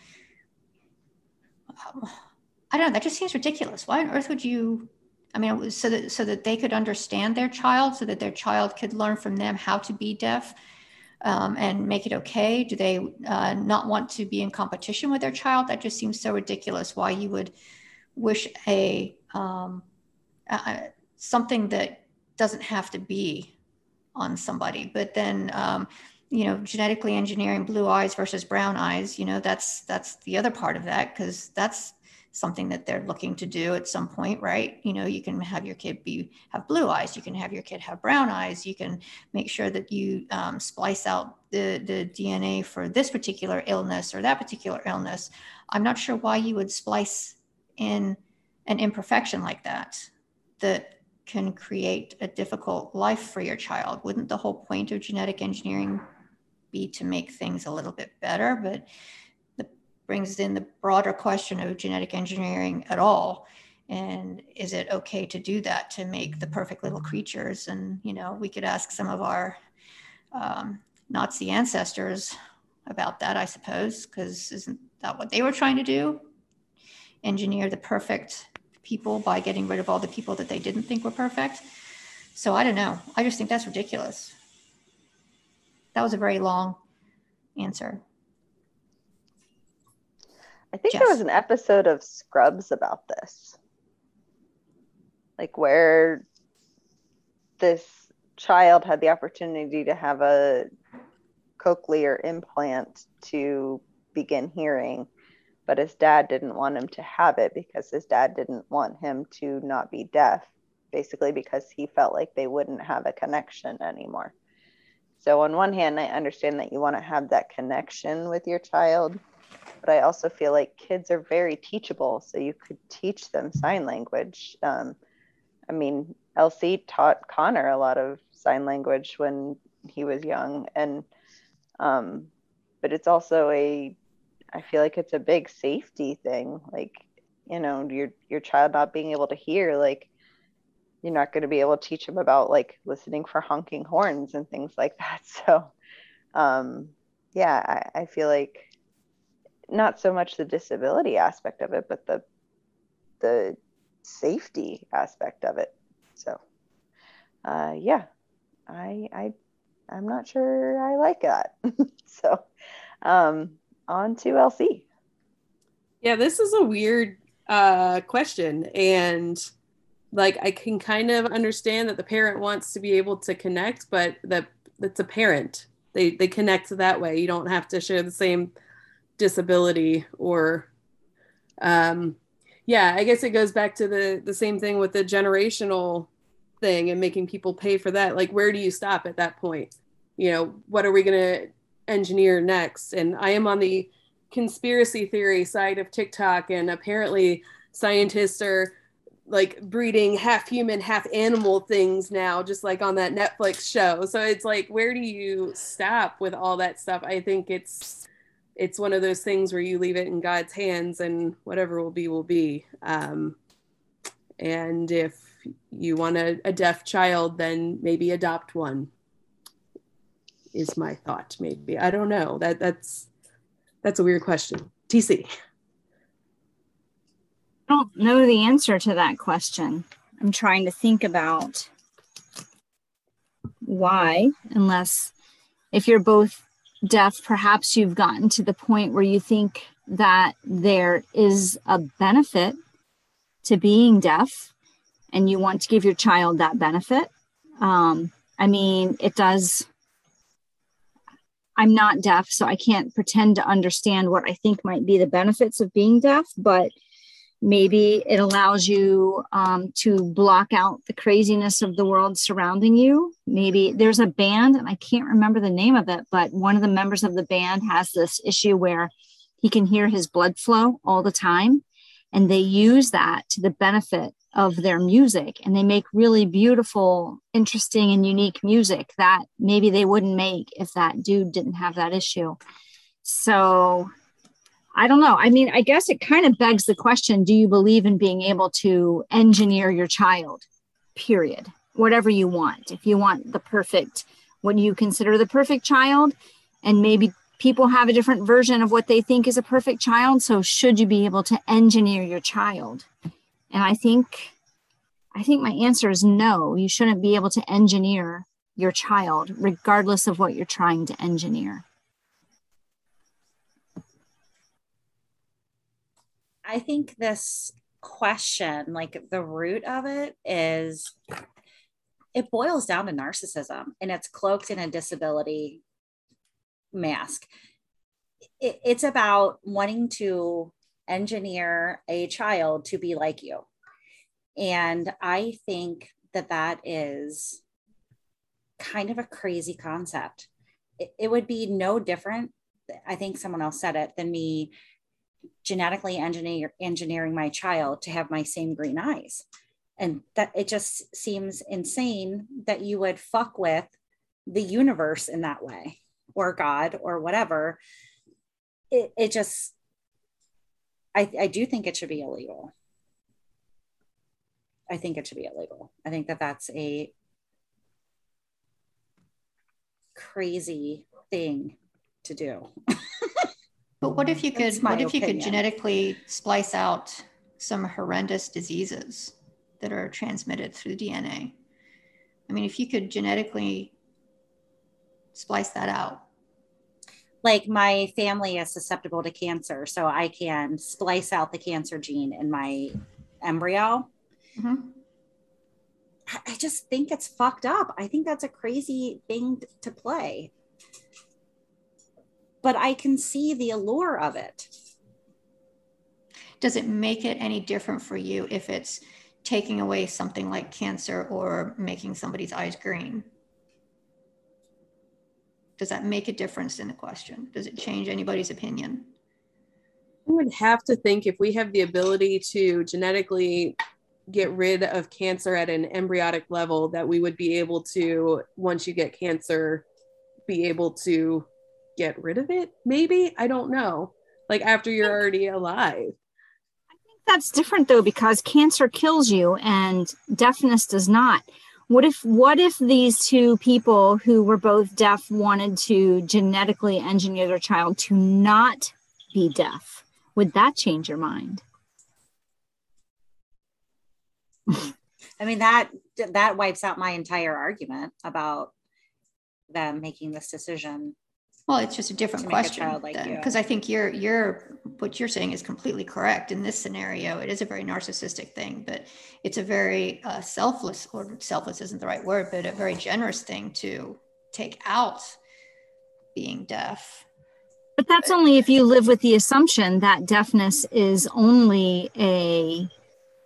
S4: I don't know. That just seems ridiculous. Why on earth would you? I mean, so that so that they could understand their child, so that their child could learn from them how to be deaf um, and make it okay? Do they uh, not want to be in competition with their child? That just seems so ridiculous. Why you would wish a um, uh, something that doesn't have to be on somebody, but then um, you know, genetically engineering blue eyes versus brown eyes. You know, that's that's the other part of that because that's something that they're looking to do at some point, right? You know, you can have your kid be have blue eyes, you can have your kid have brown eyes, you can make sure that you um, splice out the the DNA for this particular illness or that particular illness. I'm not sure why you would splice in an imperfection like that that can create a difficult life for your child. Wouldn't the whole point of genetic engineering be to make things a little bit better? But brings in the broader question of genetic engineering at all. And is it okay to do that to make the perfect little creatures? And you know we could ask some of our um, nazi ancestors about that i suppose because isn't that what they were trying to do? Engineer the perfect people by getting rid of all the people that they didn't think were perfect? So i don't know. I just think that's ridiculous. That was a very long answer
S5: I think Jess. there was an episode of Scrubs about this. Like where this child had the opportunity to have a cochlear implant to begin hearing, but his dad didn't want him to have it because his dad didn't want him to not be deaf, basically because he felt like they wouldn't have a connection anymore. So, on one hand, I understand that you want to have that connection with your child but I also feel like kids are very teachable. So you could teach them sign language. Um, I mean, Elsie taught Connor a lot of sign language when he was young, and um, but it's also a, I feel like it's a big safety thing. Like, you know, your your child not being able to hear, like, you're not going to be able to teach them about like listening for honking horns and things like that. So, um, yeah, I, I feel like not so much the disability aspect of it, but the the safety aspect of it. So, uh, yeah, I I I'm not sure I like that. so, um, on to Elsie.
S2: Yeah, this is a weird uh, question, and like I can kind of understand that the parent wants to be able to connect, but that that's a parent. They they connect that way. You don't have to share the same disability or um yeah i guess it goes back to the the same thing with the generational thing and making people pay for that. Like where do you stop at that point? You know what are we going to engineer next? And i am on the conspiracy theory side of tiktok and apparently scientists are like breeding half human half animal things now just like on that netflix show. So it's like where do you stop with all that stuff? I think it's it's one of those things where you leave it in God's hands and whatever will be, will be. Um, and if you want a, a deaf child, then maybe adopt one is my thought maybe. I don't know. That that's that's a weird question. Tc
S6: i don't know the answer to that question. I'm trying to think about why unless if you're both deaf, perhaps you've gotten to the point where you think that there is a benefit to being deaf and you want to give your child that benefit. Um, I mean, it does. I'm not deaf, so I can't pretend to understand what I think might be the benefits of being deaf, but maybe it allows you um, to block out the craziness of the world surrounding you. Maybe there's a band and i can't remember the name of it but one of the members of the band has this issue where he can hear his blood flow all the time and they use that to the benefit of their music and they make really beautiful interesting and unique music that maybe they wouldn't make if that dude didn't have that issue. So I don't know. I mean, I guess it kind of begs the question do you believe in being able to engineer your child? Period. Whatever you want. If you want the perfect, what you consider the perfect child, and maybe people have a different version of what they think is a perfect child. So, should you be able to engineer your child? And I think, I think my answer is no. You shouldn't be able to engineer your child, regardless of what you're trying to engineer.
S3: I think this question, like the root of it, is it boils down to narcissism and it's cloaked in a disability mask. It, it's about wanting to engineer a child to be like you. And I think that that is kind of a crazy concept. It, it would be no different. I think someone else said it than me genetically engineer, engineering my child to have my same green eyes. And that it just seems insane that you would fuck with the universe in that way or God or whatever. It, it just, I, I do think it should be illegal. I think it should be illegal. I think that that's a crazy thing to do.
S4: But what if you could what if you could genetically splice out some horrendous diseases that are transmitted through DNA? I mean, if you could genetically splice that out.
S3: Like my family is susceptible to cancer, so I can splice out the cancer gene in my embryo. Mm-hmm. I just think it's fucked up. I think that's a crazy thing to play but I can see the allure of it.
S4: Does it make it any different for you if it's taking away something like cancer or making somebody's eyes green? Does that make a difference in the question? Does it change anybody's opinion?
S2: I would have to think if we have the ability to genetically get rid of cancer at an embryonic level, that we would be able to, once you get cancer, be able to get rid of it maybe? I don't know. Like after you're already alive.
S6: I think that's different though because cancer kills you and deafness does not. What if what if these two people who were both deaf wanted to genetically engineer their child to not be deaf? Would that change your mind?
S3: I mean that that wipes out my entire argument about them making this decision
S4: well, it's just a different question because like I think you're you're what you're saying is completely correct in this scenario. It is a very narcissistic thing, but it's a very uh, selfless or selfless isn't the right word, but a very generous thing to take out being deaf.
S6: But that's but, only if you live with the assumption that deafness is only a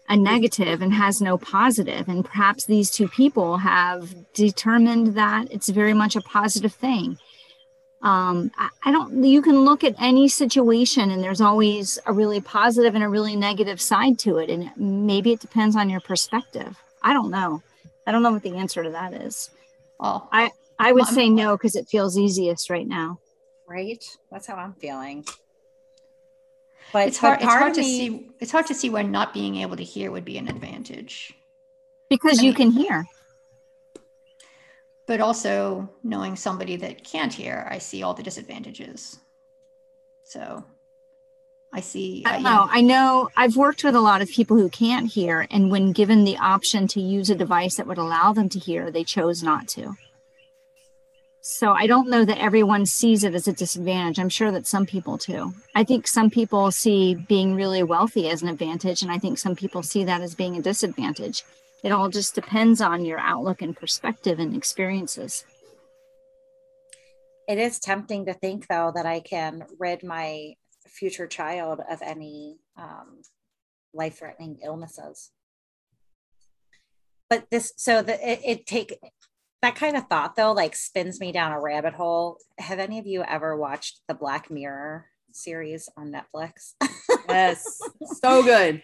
S6: a negative and has no positive and perhaps these two people have determined that it's very much a positive thing um, I, don't you can look at any situation and there's always a really positive and a really negative side to it. And maybe it depends on your perspective. I don't know. I don't know what the answer to that is. Well i i would say no because it feels easiest right now.
S3: Right? That's how i'm feeling.
S4: But it's hard, it's hard to me, see it's hard to see where not being able to hear would be an advantage.
S6: Because I you mean, can hear
S4: but also knowing somebody that can't hear, I see all the disadvantages. So I see.
S6: I uh, know. I know. I've worked with a lot of people who can't hear, and when given the option to use a device that would allow them to hear, they chose not to. So I don't know that everyone sees it as a disadvantage. I'm sure that some people do. I think some people see being really wealthy as an advantage, and I think some people see that as being a disadvantage. It all just depends on your outlook and perspective and experiences.
S3: It is tempting to think, though, that I can rid my future child of any um, life threatening illnesses. But this, so the, it, it take that kind of thought though, like spins me down a rabbit hole. Have any of you ever watched the Black Mirror series on Netflix?
S2: yes, so good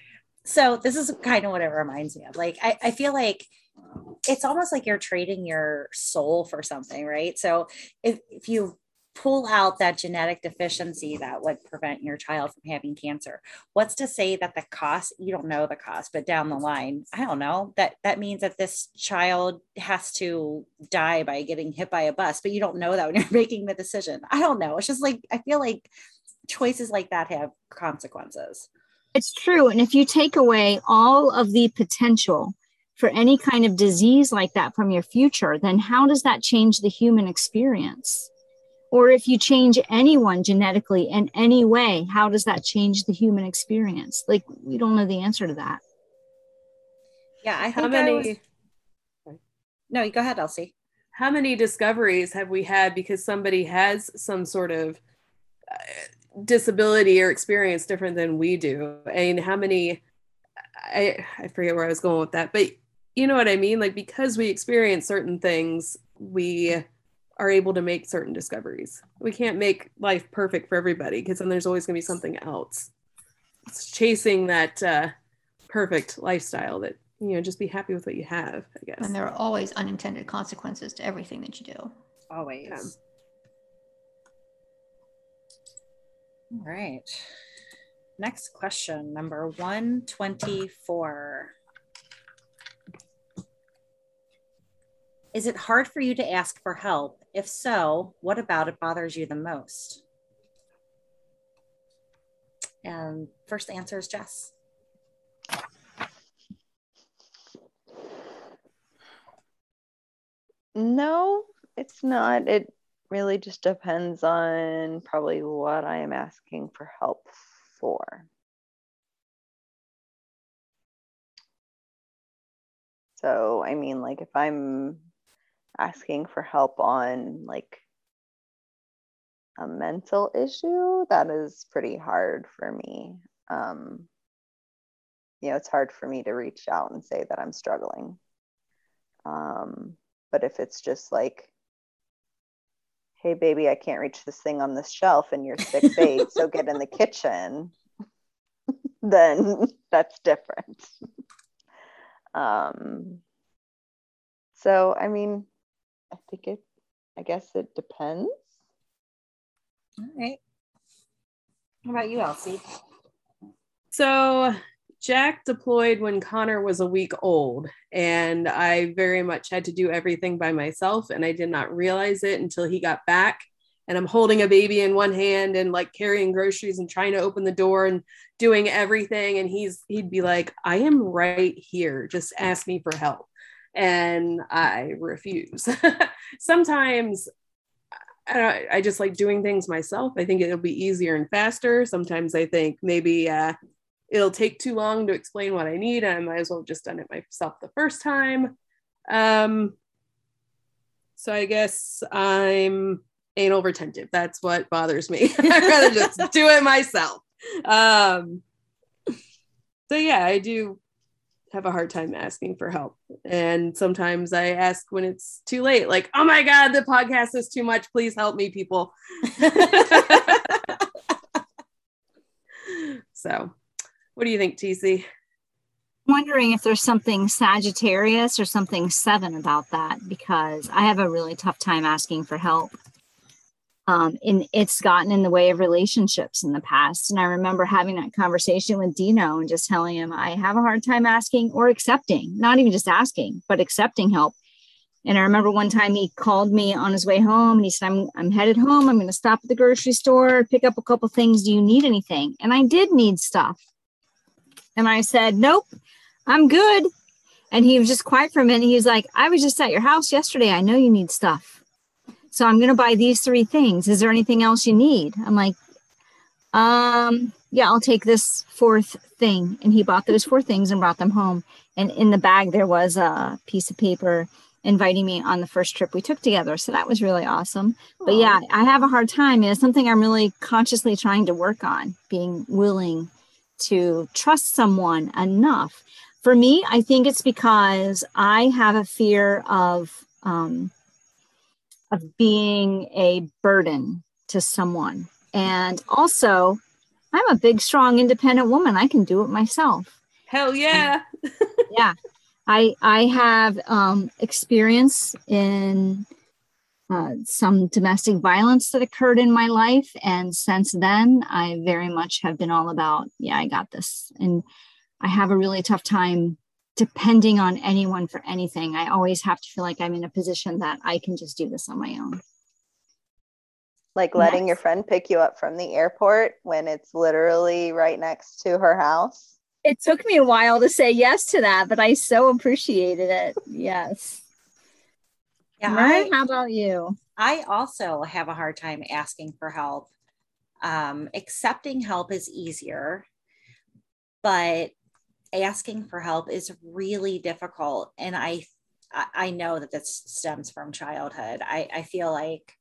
S3: so this is kind of what it reminds me of. Like I, I feel like it's almost like you're trading your soul for something, right? So if, if you pull out that genetic deficiency that would prevent your child from having cancer. What's to say that the cost, you don't know the cost, but down the line, I don't know, that that means that this child has to die by getting hit by a bus, but you don't know that when you're making the decision. I don't know. It's just like I feel like choices like that have consequences.
S6: It's true. And if you take away all of the potential for any kind of disease like that from your future, then how does that change the human experience? Or if you change anyone genetically in any way, how does that change the human experience? Like, we don't know the answer to that.
S3: Yeah, I think
S2: How many
S3: was... No, go ahead, Elsie.
S2: how many discoveries have we had because somebody has some sort of uh, disability or experience different than we do and how many I, I forget where i was going with that but you know what i mean like because we experience certain things we are able to make certain discoveries we can't make life perfect for everybody because then there's always going to be something else it's chasing that uh, perfect lifestyle that you know just be happy with what you have i guess
S4: And there are always unintended consequences to everything that you do.
S3: Always.
S2: Yeah.
S3: All right. Next question, number 124. Is it hard for you to ask for help? If so, what about it bothers you the most? And first answer is Jess.
S5: No, it's not. It really just depends on probably what I am asking for help for. So, I mean, like if I'm asking for help on like a mental issue, that is pretty hard for me. Um, you know, it's hard for me to reach out and say that I'm struggling. Um, but if it's just like, hey, baby, I can't reach this thing on this shelf and you're six eight, so get in the kitchen, then that's different. Um, so, I mean, I think it, I guess it depends.
S3: All right. How about you, Elsie?
S2: So Jack deployed when Connor was a week old, and I very much had to do everything by myself, and I did not realize it until he got back. And I'm holding a baby in one hand and like carrying groceries and trying to open the door and doing everything. And he's he'd be like, "I am right here. Just ask me for help." And I refuse. Sometimes I, I just like doing things myself. I think it'll be easier and faster. Sometimes I think maybe uh, it'll take too long to explain what I need. and I might as well have just done it myself the first time. Um, so I guess I'm anal retentive. That's what bothers me. I'd rather just do it myself. Um, so yeah, I do have a hard time asking for help. And sometimes I ask when it's too late, like, oh my God, the podcast is too much. Please help me, people. so, what do you think, TC?
S6: wondering if there's something Sagittarius or something seven about that because I have a really tough time asking for help. Um, and it's gotten in the way of relationships in the past. And I remember having that conversation with Dino and just telling him I have a hard time asking or accepting, not even just asking, but accepting help. And I remember one time he called me on his way home and he said, I'm, I'm headed home. I'm going to stop at the grocery store, pick up a couple things. Do you need anything? And I did need stuff. And I said, Nope, I'm good. And he was just quiet for a minute. He was like, I was just at your house yesterday. I know you need stuff. So I'm going to buy these three things. Is there anything else you need? I'm like, um, yeah, I'll take this fourth thing. And he bought those four things and brought them home. And in the bag, there was a piece of paper inviting me on the first trip we took together. So that was really awesome. But yeah, I have a hard time. And it's something I'm really consciously trying to work on, being willing to trust someone enough. For me, I think it's because I have a fear of um, of being a burden to someone, and also I'm a big, strong, independent woman. I can do it myself.
S2: Hell yeah.
S6: yeah, I I have um, experience in uh, some domestic violence that occurred in my life. And since then, I very much have been all about, yeah, I got this. And I have a really tough time depending on anyone for anything. I always have to feel like I'm in a position that I can just do this on my own.
S5: Like letting your friend pick you up from the airport when it's literally right next to her house.
S6: It took me a while to say yes to that, but I so appreciated it. Yes.
S3: Yeah, I,
S6: how about you?
S3: I also have a hard time asking for help. Um, accepting help is easier, but asking for help is really difficult. And I I know that this stems from childhood. I, I feel like,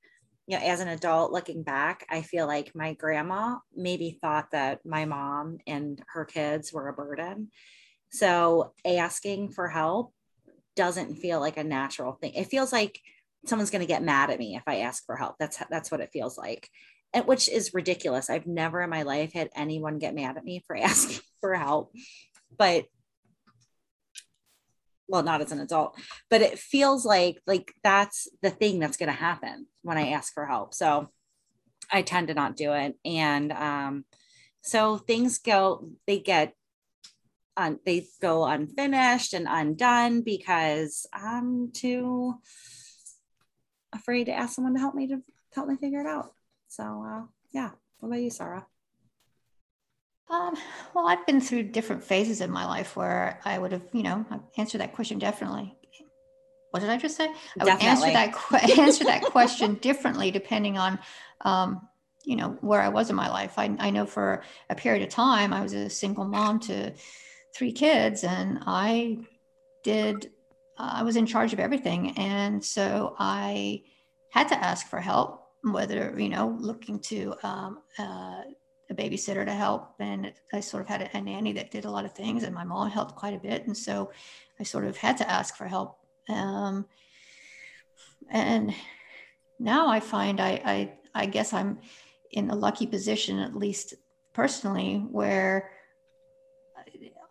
S3: you know, as an adult looking back, I feel like my grandma maybe thought that my mom and her kids were a burden. So asking for help doesn't feel like a natural thing. It feels like someone's going to get mad at me if I ask for help. That's that's what it feels like. And which is ridiculous. I've never in my life had anyone get mad at me for asking for help. But well, not as an adult, but it feels like like that's the thing that's going to happen when I ask for help. So I tend to not do it and um so things go they get un, they go unfinished and undone because I'm too afraid to ask someone to help me to help me figure it out. So uh, yeah, what about you, Sarah?
S4: Um, well, I've been through different phases in my life where I would have, you know, answered that question definitely. What did I just say? I would answer that que- answer that question differently depending on, um, you know, where I was in my life. I, I know for a period of time I was a single mom to three kids and I did, uh, I was in charge of everything. And so I had to ask for help, whether, you know, looking to um, uh, a babysitter to help. And I sort of had a, a nanny that did a lot of things and my mom helped quite a bit. And so I sort of had to ask for help. Um, and now I find I, I, I guess I'm in a lucky position, at least personally, where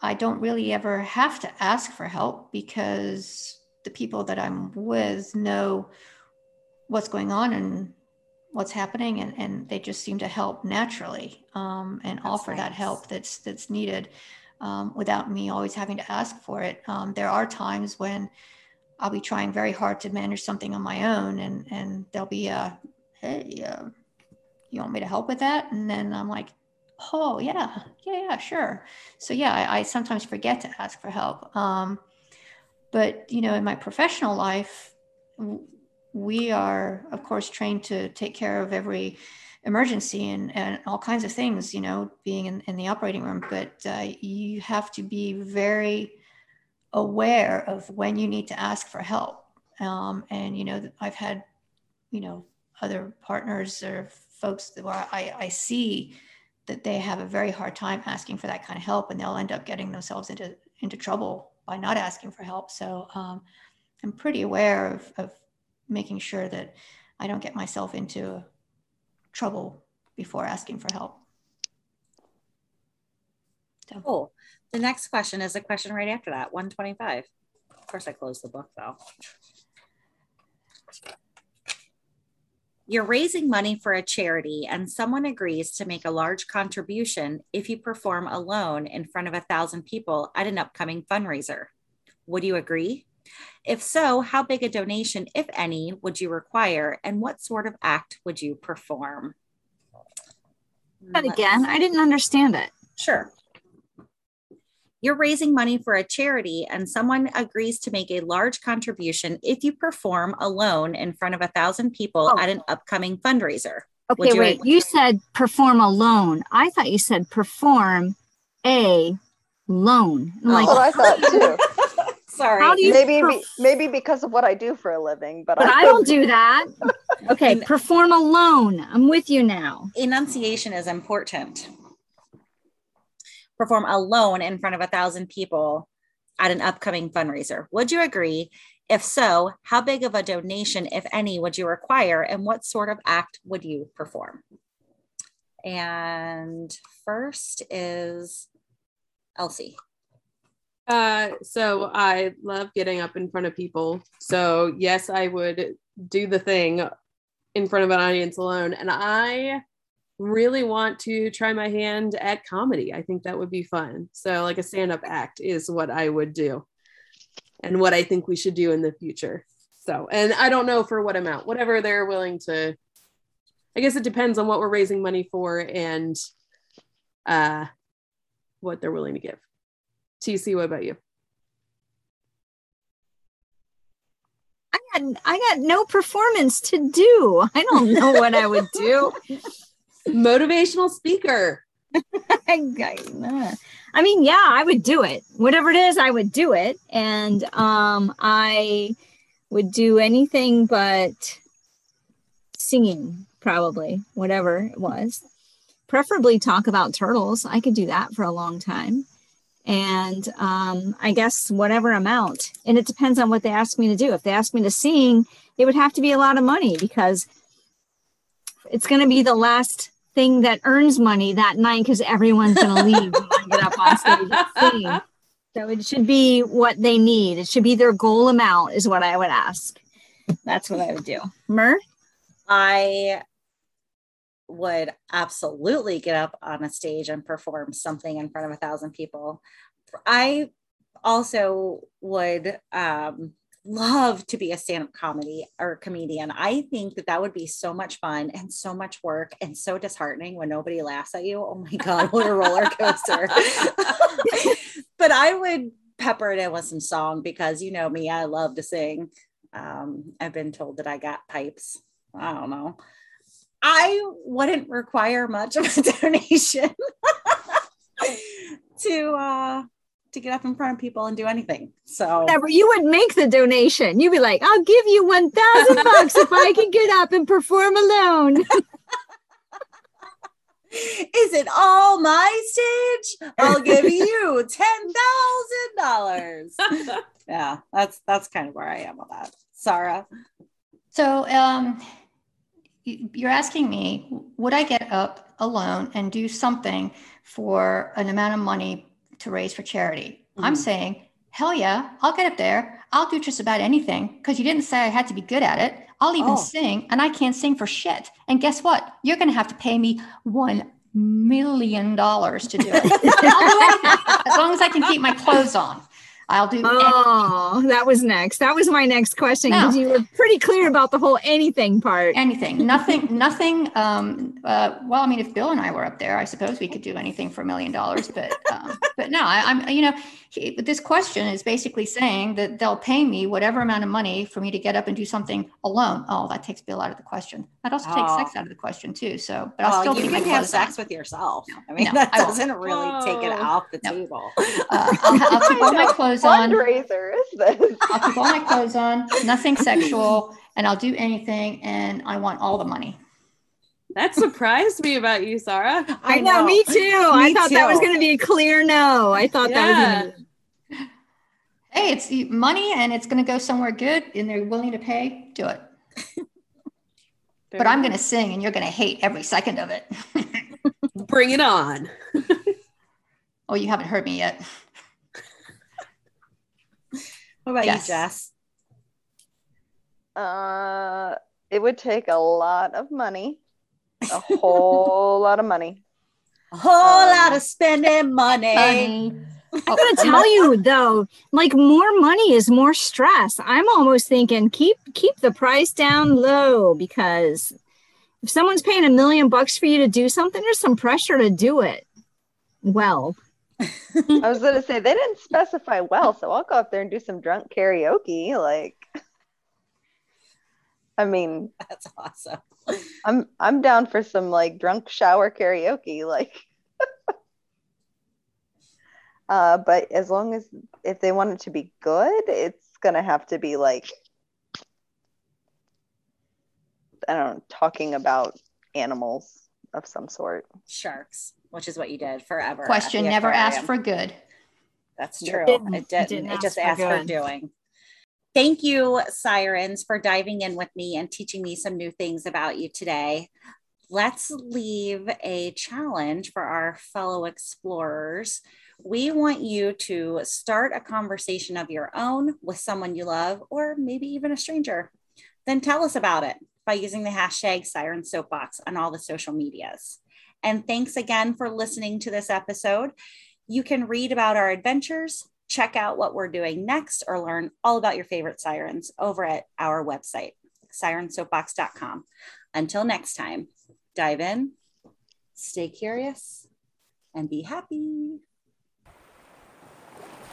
S4: I don't really ever have to ask for help because the people that I'm with know what's going on and what's happening and, and they just seem to help naturally um, and that's offer nice. that help that's that's needed um, without me always having to ask for it um, there are times when i'll be trying very hard to manage something on my own and and there'll be a hey uh, you want me to help with that and then i'm like oh yeah. Yeah yeah sure. So yeah i, I sometimes forget to ask for help um, but you know in my professional life we are of course trained to take care of every emergency and, and all kinds of things you know being in, in the operating room but uh, you have to be very aware of when you need to ask for help um, and you know i've had you know other partners or folks where I, I see that they have a very hard time asking for that kind of help and they'll end up getting themselves into into trouble by not asking for help. So um, i'm pretty aware of, of making sure that i don't get myself into trouble before asking for help.
S3: So. cool. The next question is a question right after that 125 of course i closed the book though You're raising money for a charity, and someone agrees to make a large contribution if you perform alone in front of a thousand people at an upcoming fundraiser. Would you agree? If so, how big a donation, if any, would you require, and what sort of act would you perform?
S6: But again, I didn't understand it.
S3: Sure you're raising money for a charity and someone agrees to make a large contribution if you perform alone in front of a thousand people oh. at an upcoming fundraiser.
S6: Okay, you wait. You said perform alone. I thought you said perform a loan.
S5: Oh. Like, what I thought too.
S3: Sorry.
S5: maybe perf- maybe because of what I do for a living, but,
S6: but I, I don't do that. Okay, perform alone. I'm with you now.
S3: Enunciation is important perform alone in front of a thousand people at an upcoming fundraiser. Would you agree? If so, how big of a donation, if any, would you require, and what sort of act would you perform? And first is Elsie.
S2: Uh, so I love getting up in front of people. So yes, I would do the thing in front of an audience alone. And I really want to try my hand at comedy. I think that would be fun. So like a stand-up act is what I would do and what I think we should do in the future. So, and I don't know for what amount, whatever they're willing to I guess it depends on what we're raising money for and uh what they're willing to give. TC, what about you?
S6: I got I got no performance to do. I don't know what I would do.
S2: Motivational speaker.
S6: I, mean, yeah, I would do it. Whatever it is, I would do it. And um I would do anything but singing, probably, whatever it was. Preferably talk about turtles. I could do that for a long time and um, I guess whatever amount. And it depends on what they ask me to do. If they ask me to sing, it would have to be a lot of money because it's going to be the last thing that earns money that night because everyone's going to leave I get up on stage and sing. So it should be what they need. It should be their goal amount, is what I would ask. That's what I would do. Mer?
S3: I would absolutely get up on a stage and perform something in front of a thousand people. I also would um, love to be a stand-up comedy or comedian. I think that that would be so much fun and so much work and so disheartening when nobody laughs at you. Oh my god, what a roller coaster! but I would pepper it in with some song because you know me, I love to sing. Um, I've been told that I got pipes. I don't know. I wouldn't require much of a donation to uh to get up in front of people and do anything. So
S6: whatever you would make the donation. You'd be like, I'll give you one thousand bucks if I can get up and perform alone.
S3: Is it all my stage? I'll give you ten thousand dollars. Yeah, that's that's kind of where I am with that. Sarah.
S4: So um you're asking me, would I get up alone and do something for an amount of money to raise for charity? Mm-hmm. I'm saying, hell yeah, I'll get up there. I'll do just about anything because you didn't say I had to be good at it. I'll even oh. sing, and I can't sing for shit. And guess what? You're going to have to pay me one million dollars to do it. as long as I can keep my clothes on. I'll do.
S6: Oh, anything. that was next. That was my next question because no. you were pretty clear about the whole anything part.
S4: Anything, nothing, nothing. Um, uh, well, I mean, if Bill and I were up there, I suppose we could do anything for a million dollars. But, um, but no, I, am You know, he, this question is basically saying that they'll pay me whatever amount of money for me to get up and do something alone. Oh, that takes Bill out of the question. That also oh. takes sex out of the question too. So, but I'll well, still
S3: you can have sex on. with yourself. No, I mean, no, that doesn't really Whoa. take it off the no. table. Uh,
S4: I'll, I'll keep all my clothes clothes on.
S5: Fundraiser is this?
S4: I'll keep all my clothes on, nothing sexual, and I'll do anything, and I want all the money.
S2: That surprised me about you, Sarah.
S6: I, I know, me too. Me I thought too. that was going to be a clear no. I thought yeah. that was. Gonna...
S4: Hey, it's money, and it's going to go somewhere good, and they're willing to pay. Do it. but I'm going to sing, and you're going to hate every second of it.
S2: Bring it on.
S4: oh, you haven't heard me yet.
S3: What about yes. you, Jess?
S5: Uh, it would take a lot of money, a whole lot of money,
S3: a whole um, lot of spending money. money.
S6: I'm gonna tell you though, like more money is more stress. I'm almost thinking keep keep the price down low because if someone's paying a million bucks for you to do something, there's some pressure to do it well.
S5: I was gonna say they didn't specify well, so I'll go up there and do some drunk karaoke. Like, I mean,
S3: that's awesome.
S5: I'm I'm down for some like drunk shower karaoke. Like, uh, but as long as if they want it to be good, it's gonna have to be like I don't know, talking about animals of some sort.
S3: Sharks which is what you did forever.
S4: Question never asked for good.
S3: That's true. It didn't. It, didn't. didn't it just asked for, for doing. Thank you, Sirens, for diving in with me and teaching me some new things about you today. let's leave a challenge for our fellow explorers. We want you to start a conversation of your own with someone you love, or maybe even a stranger. Then tell us about it by using the hashtag Siren Soapbox on all the social medias. And thanks again for listening to this episode. You can read about our adventures, check out what we're doing next, or learn all about your favorite sirens over at our website, sirensoapbox.com. Until next time, dive in, stay curious, and be happy.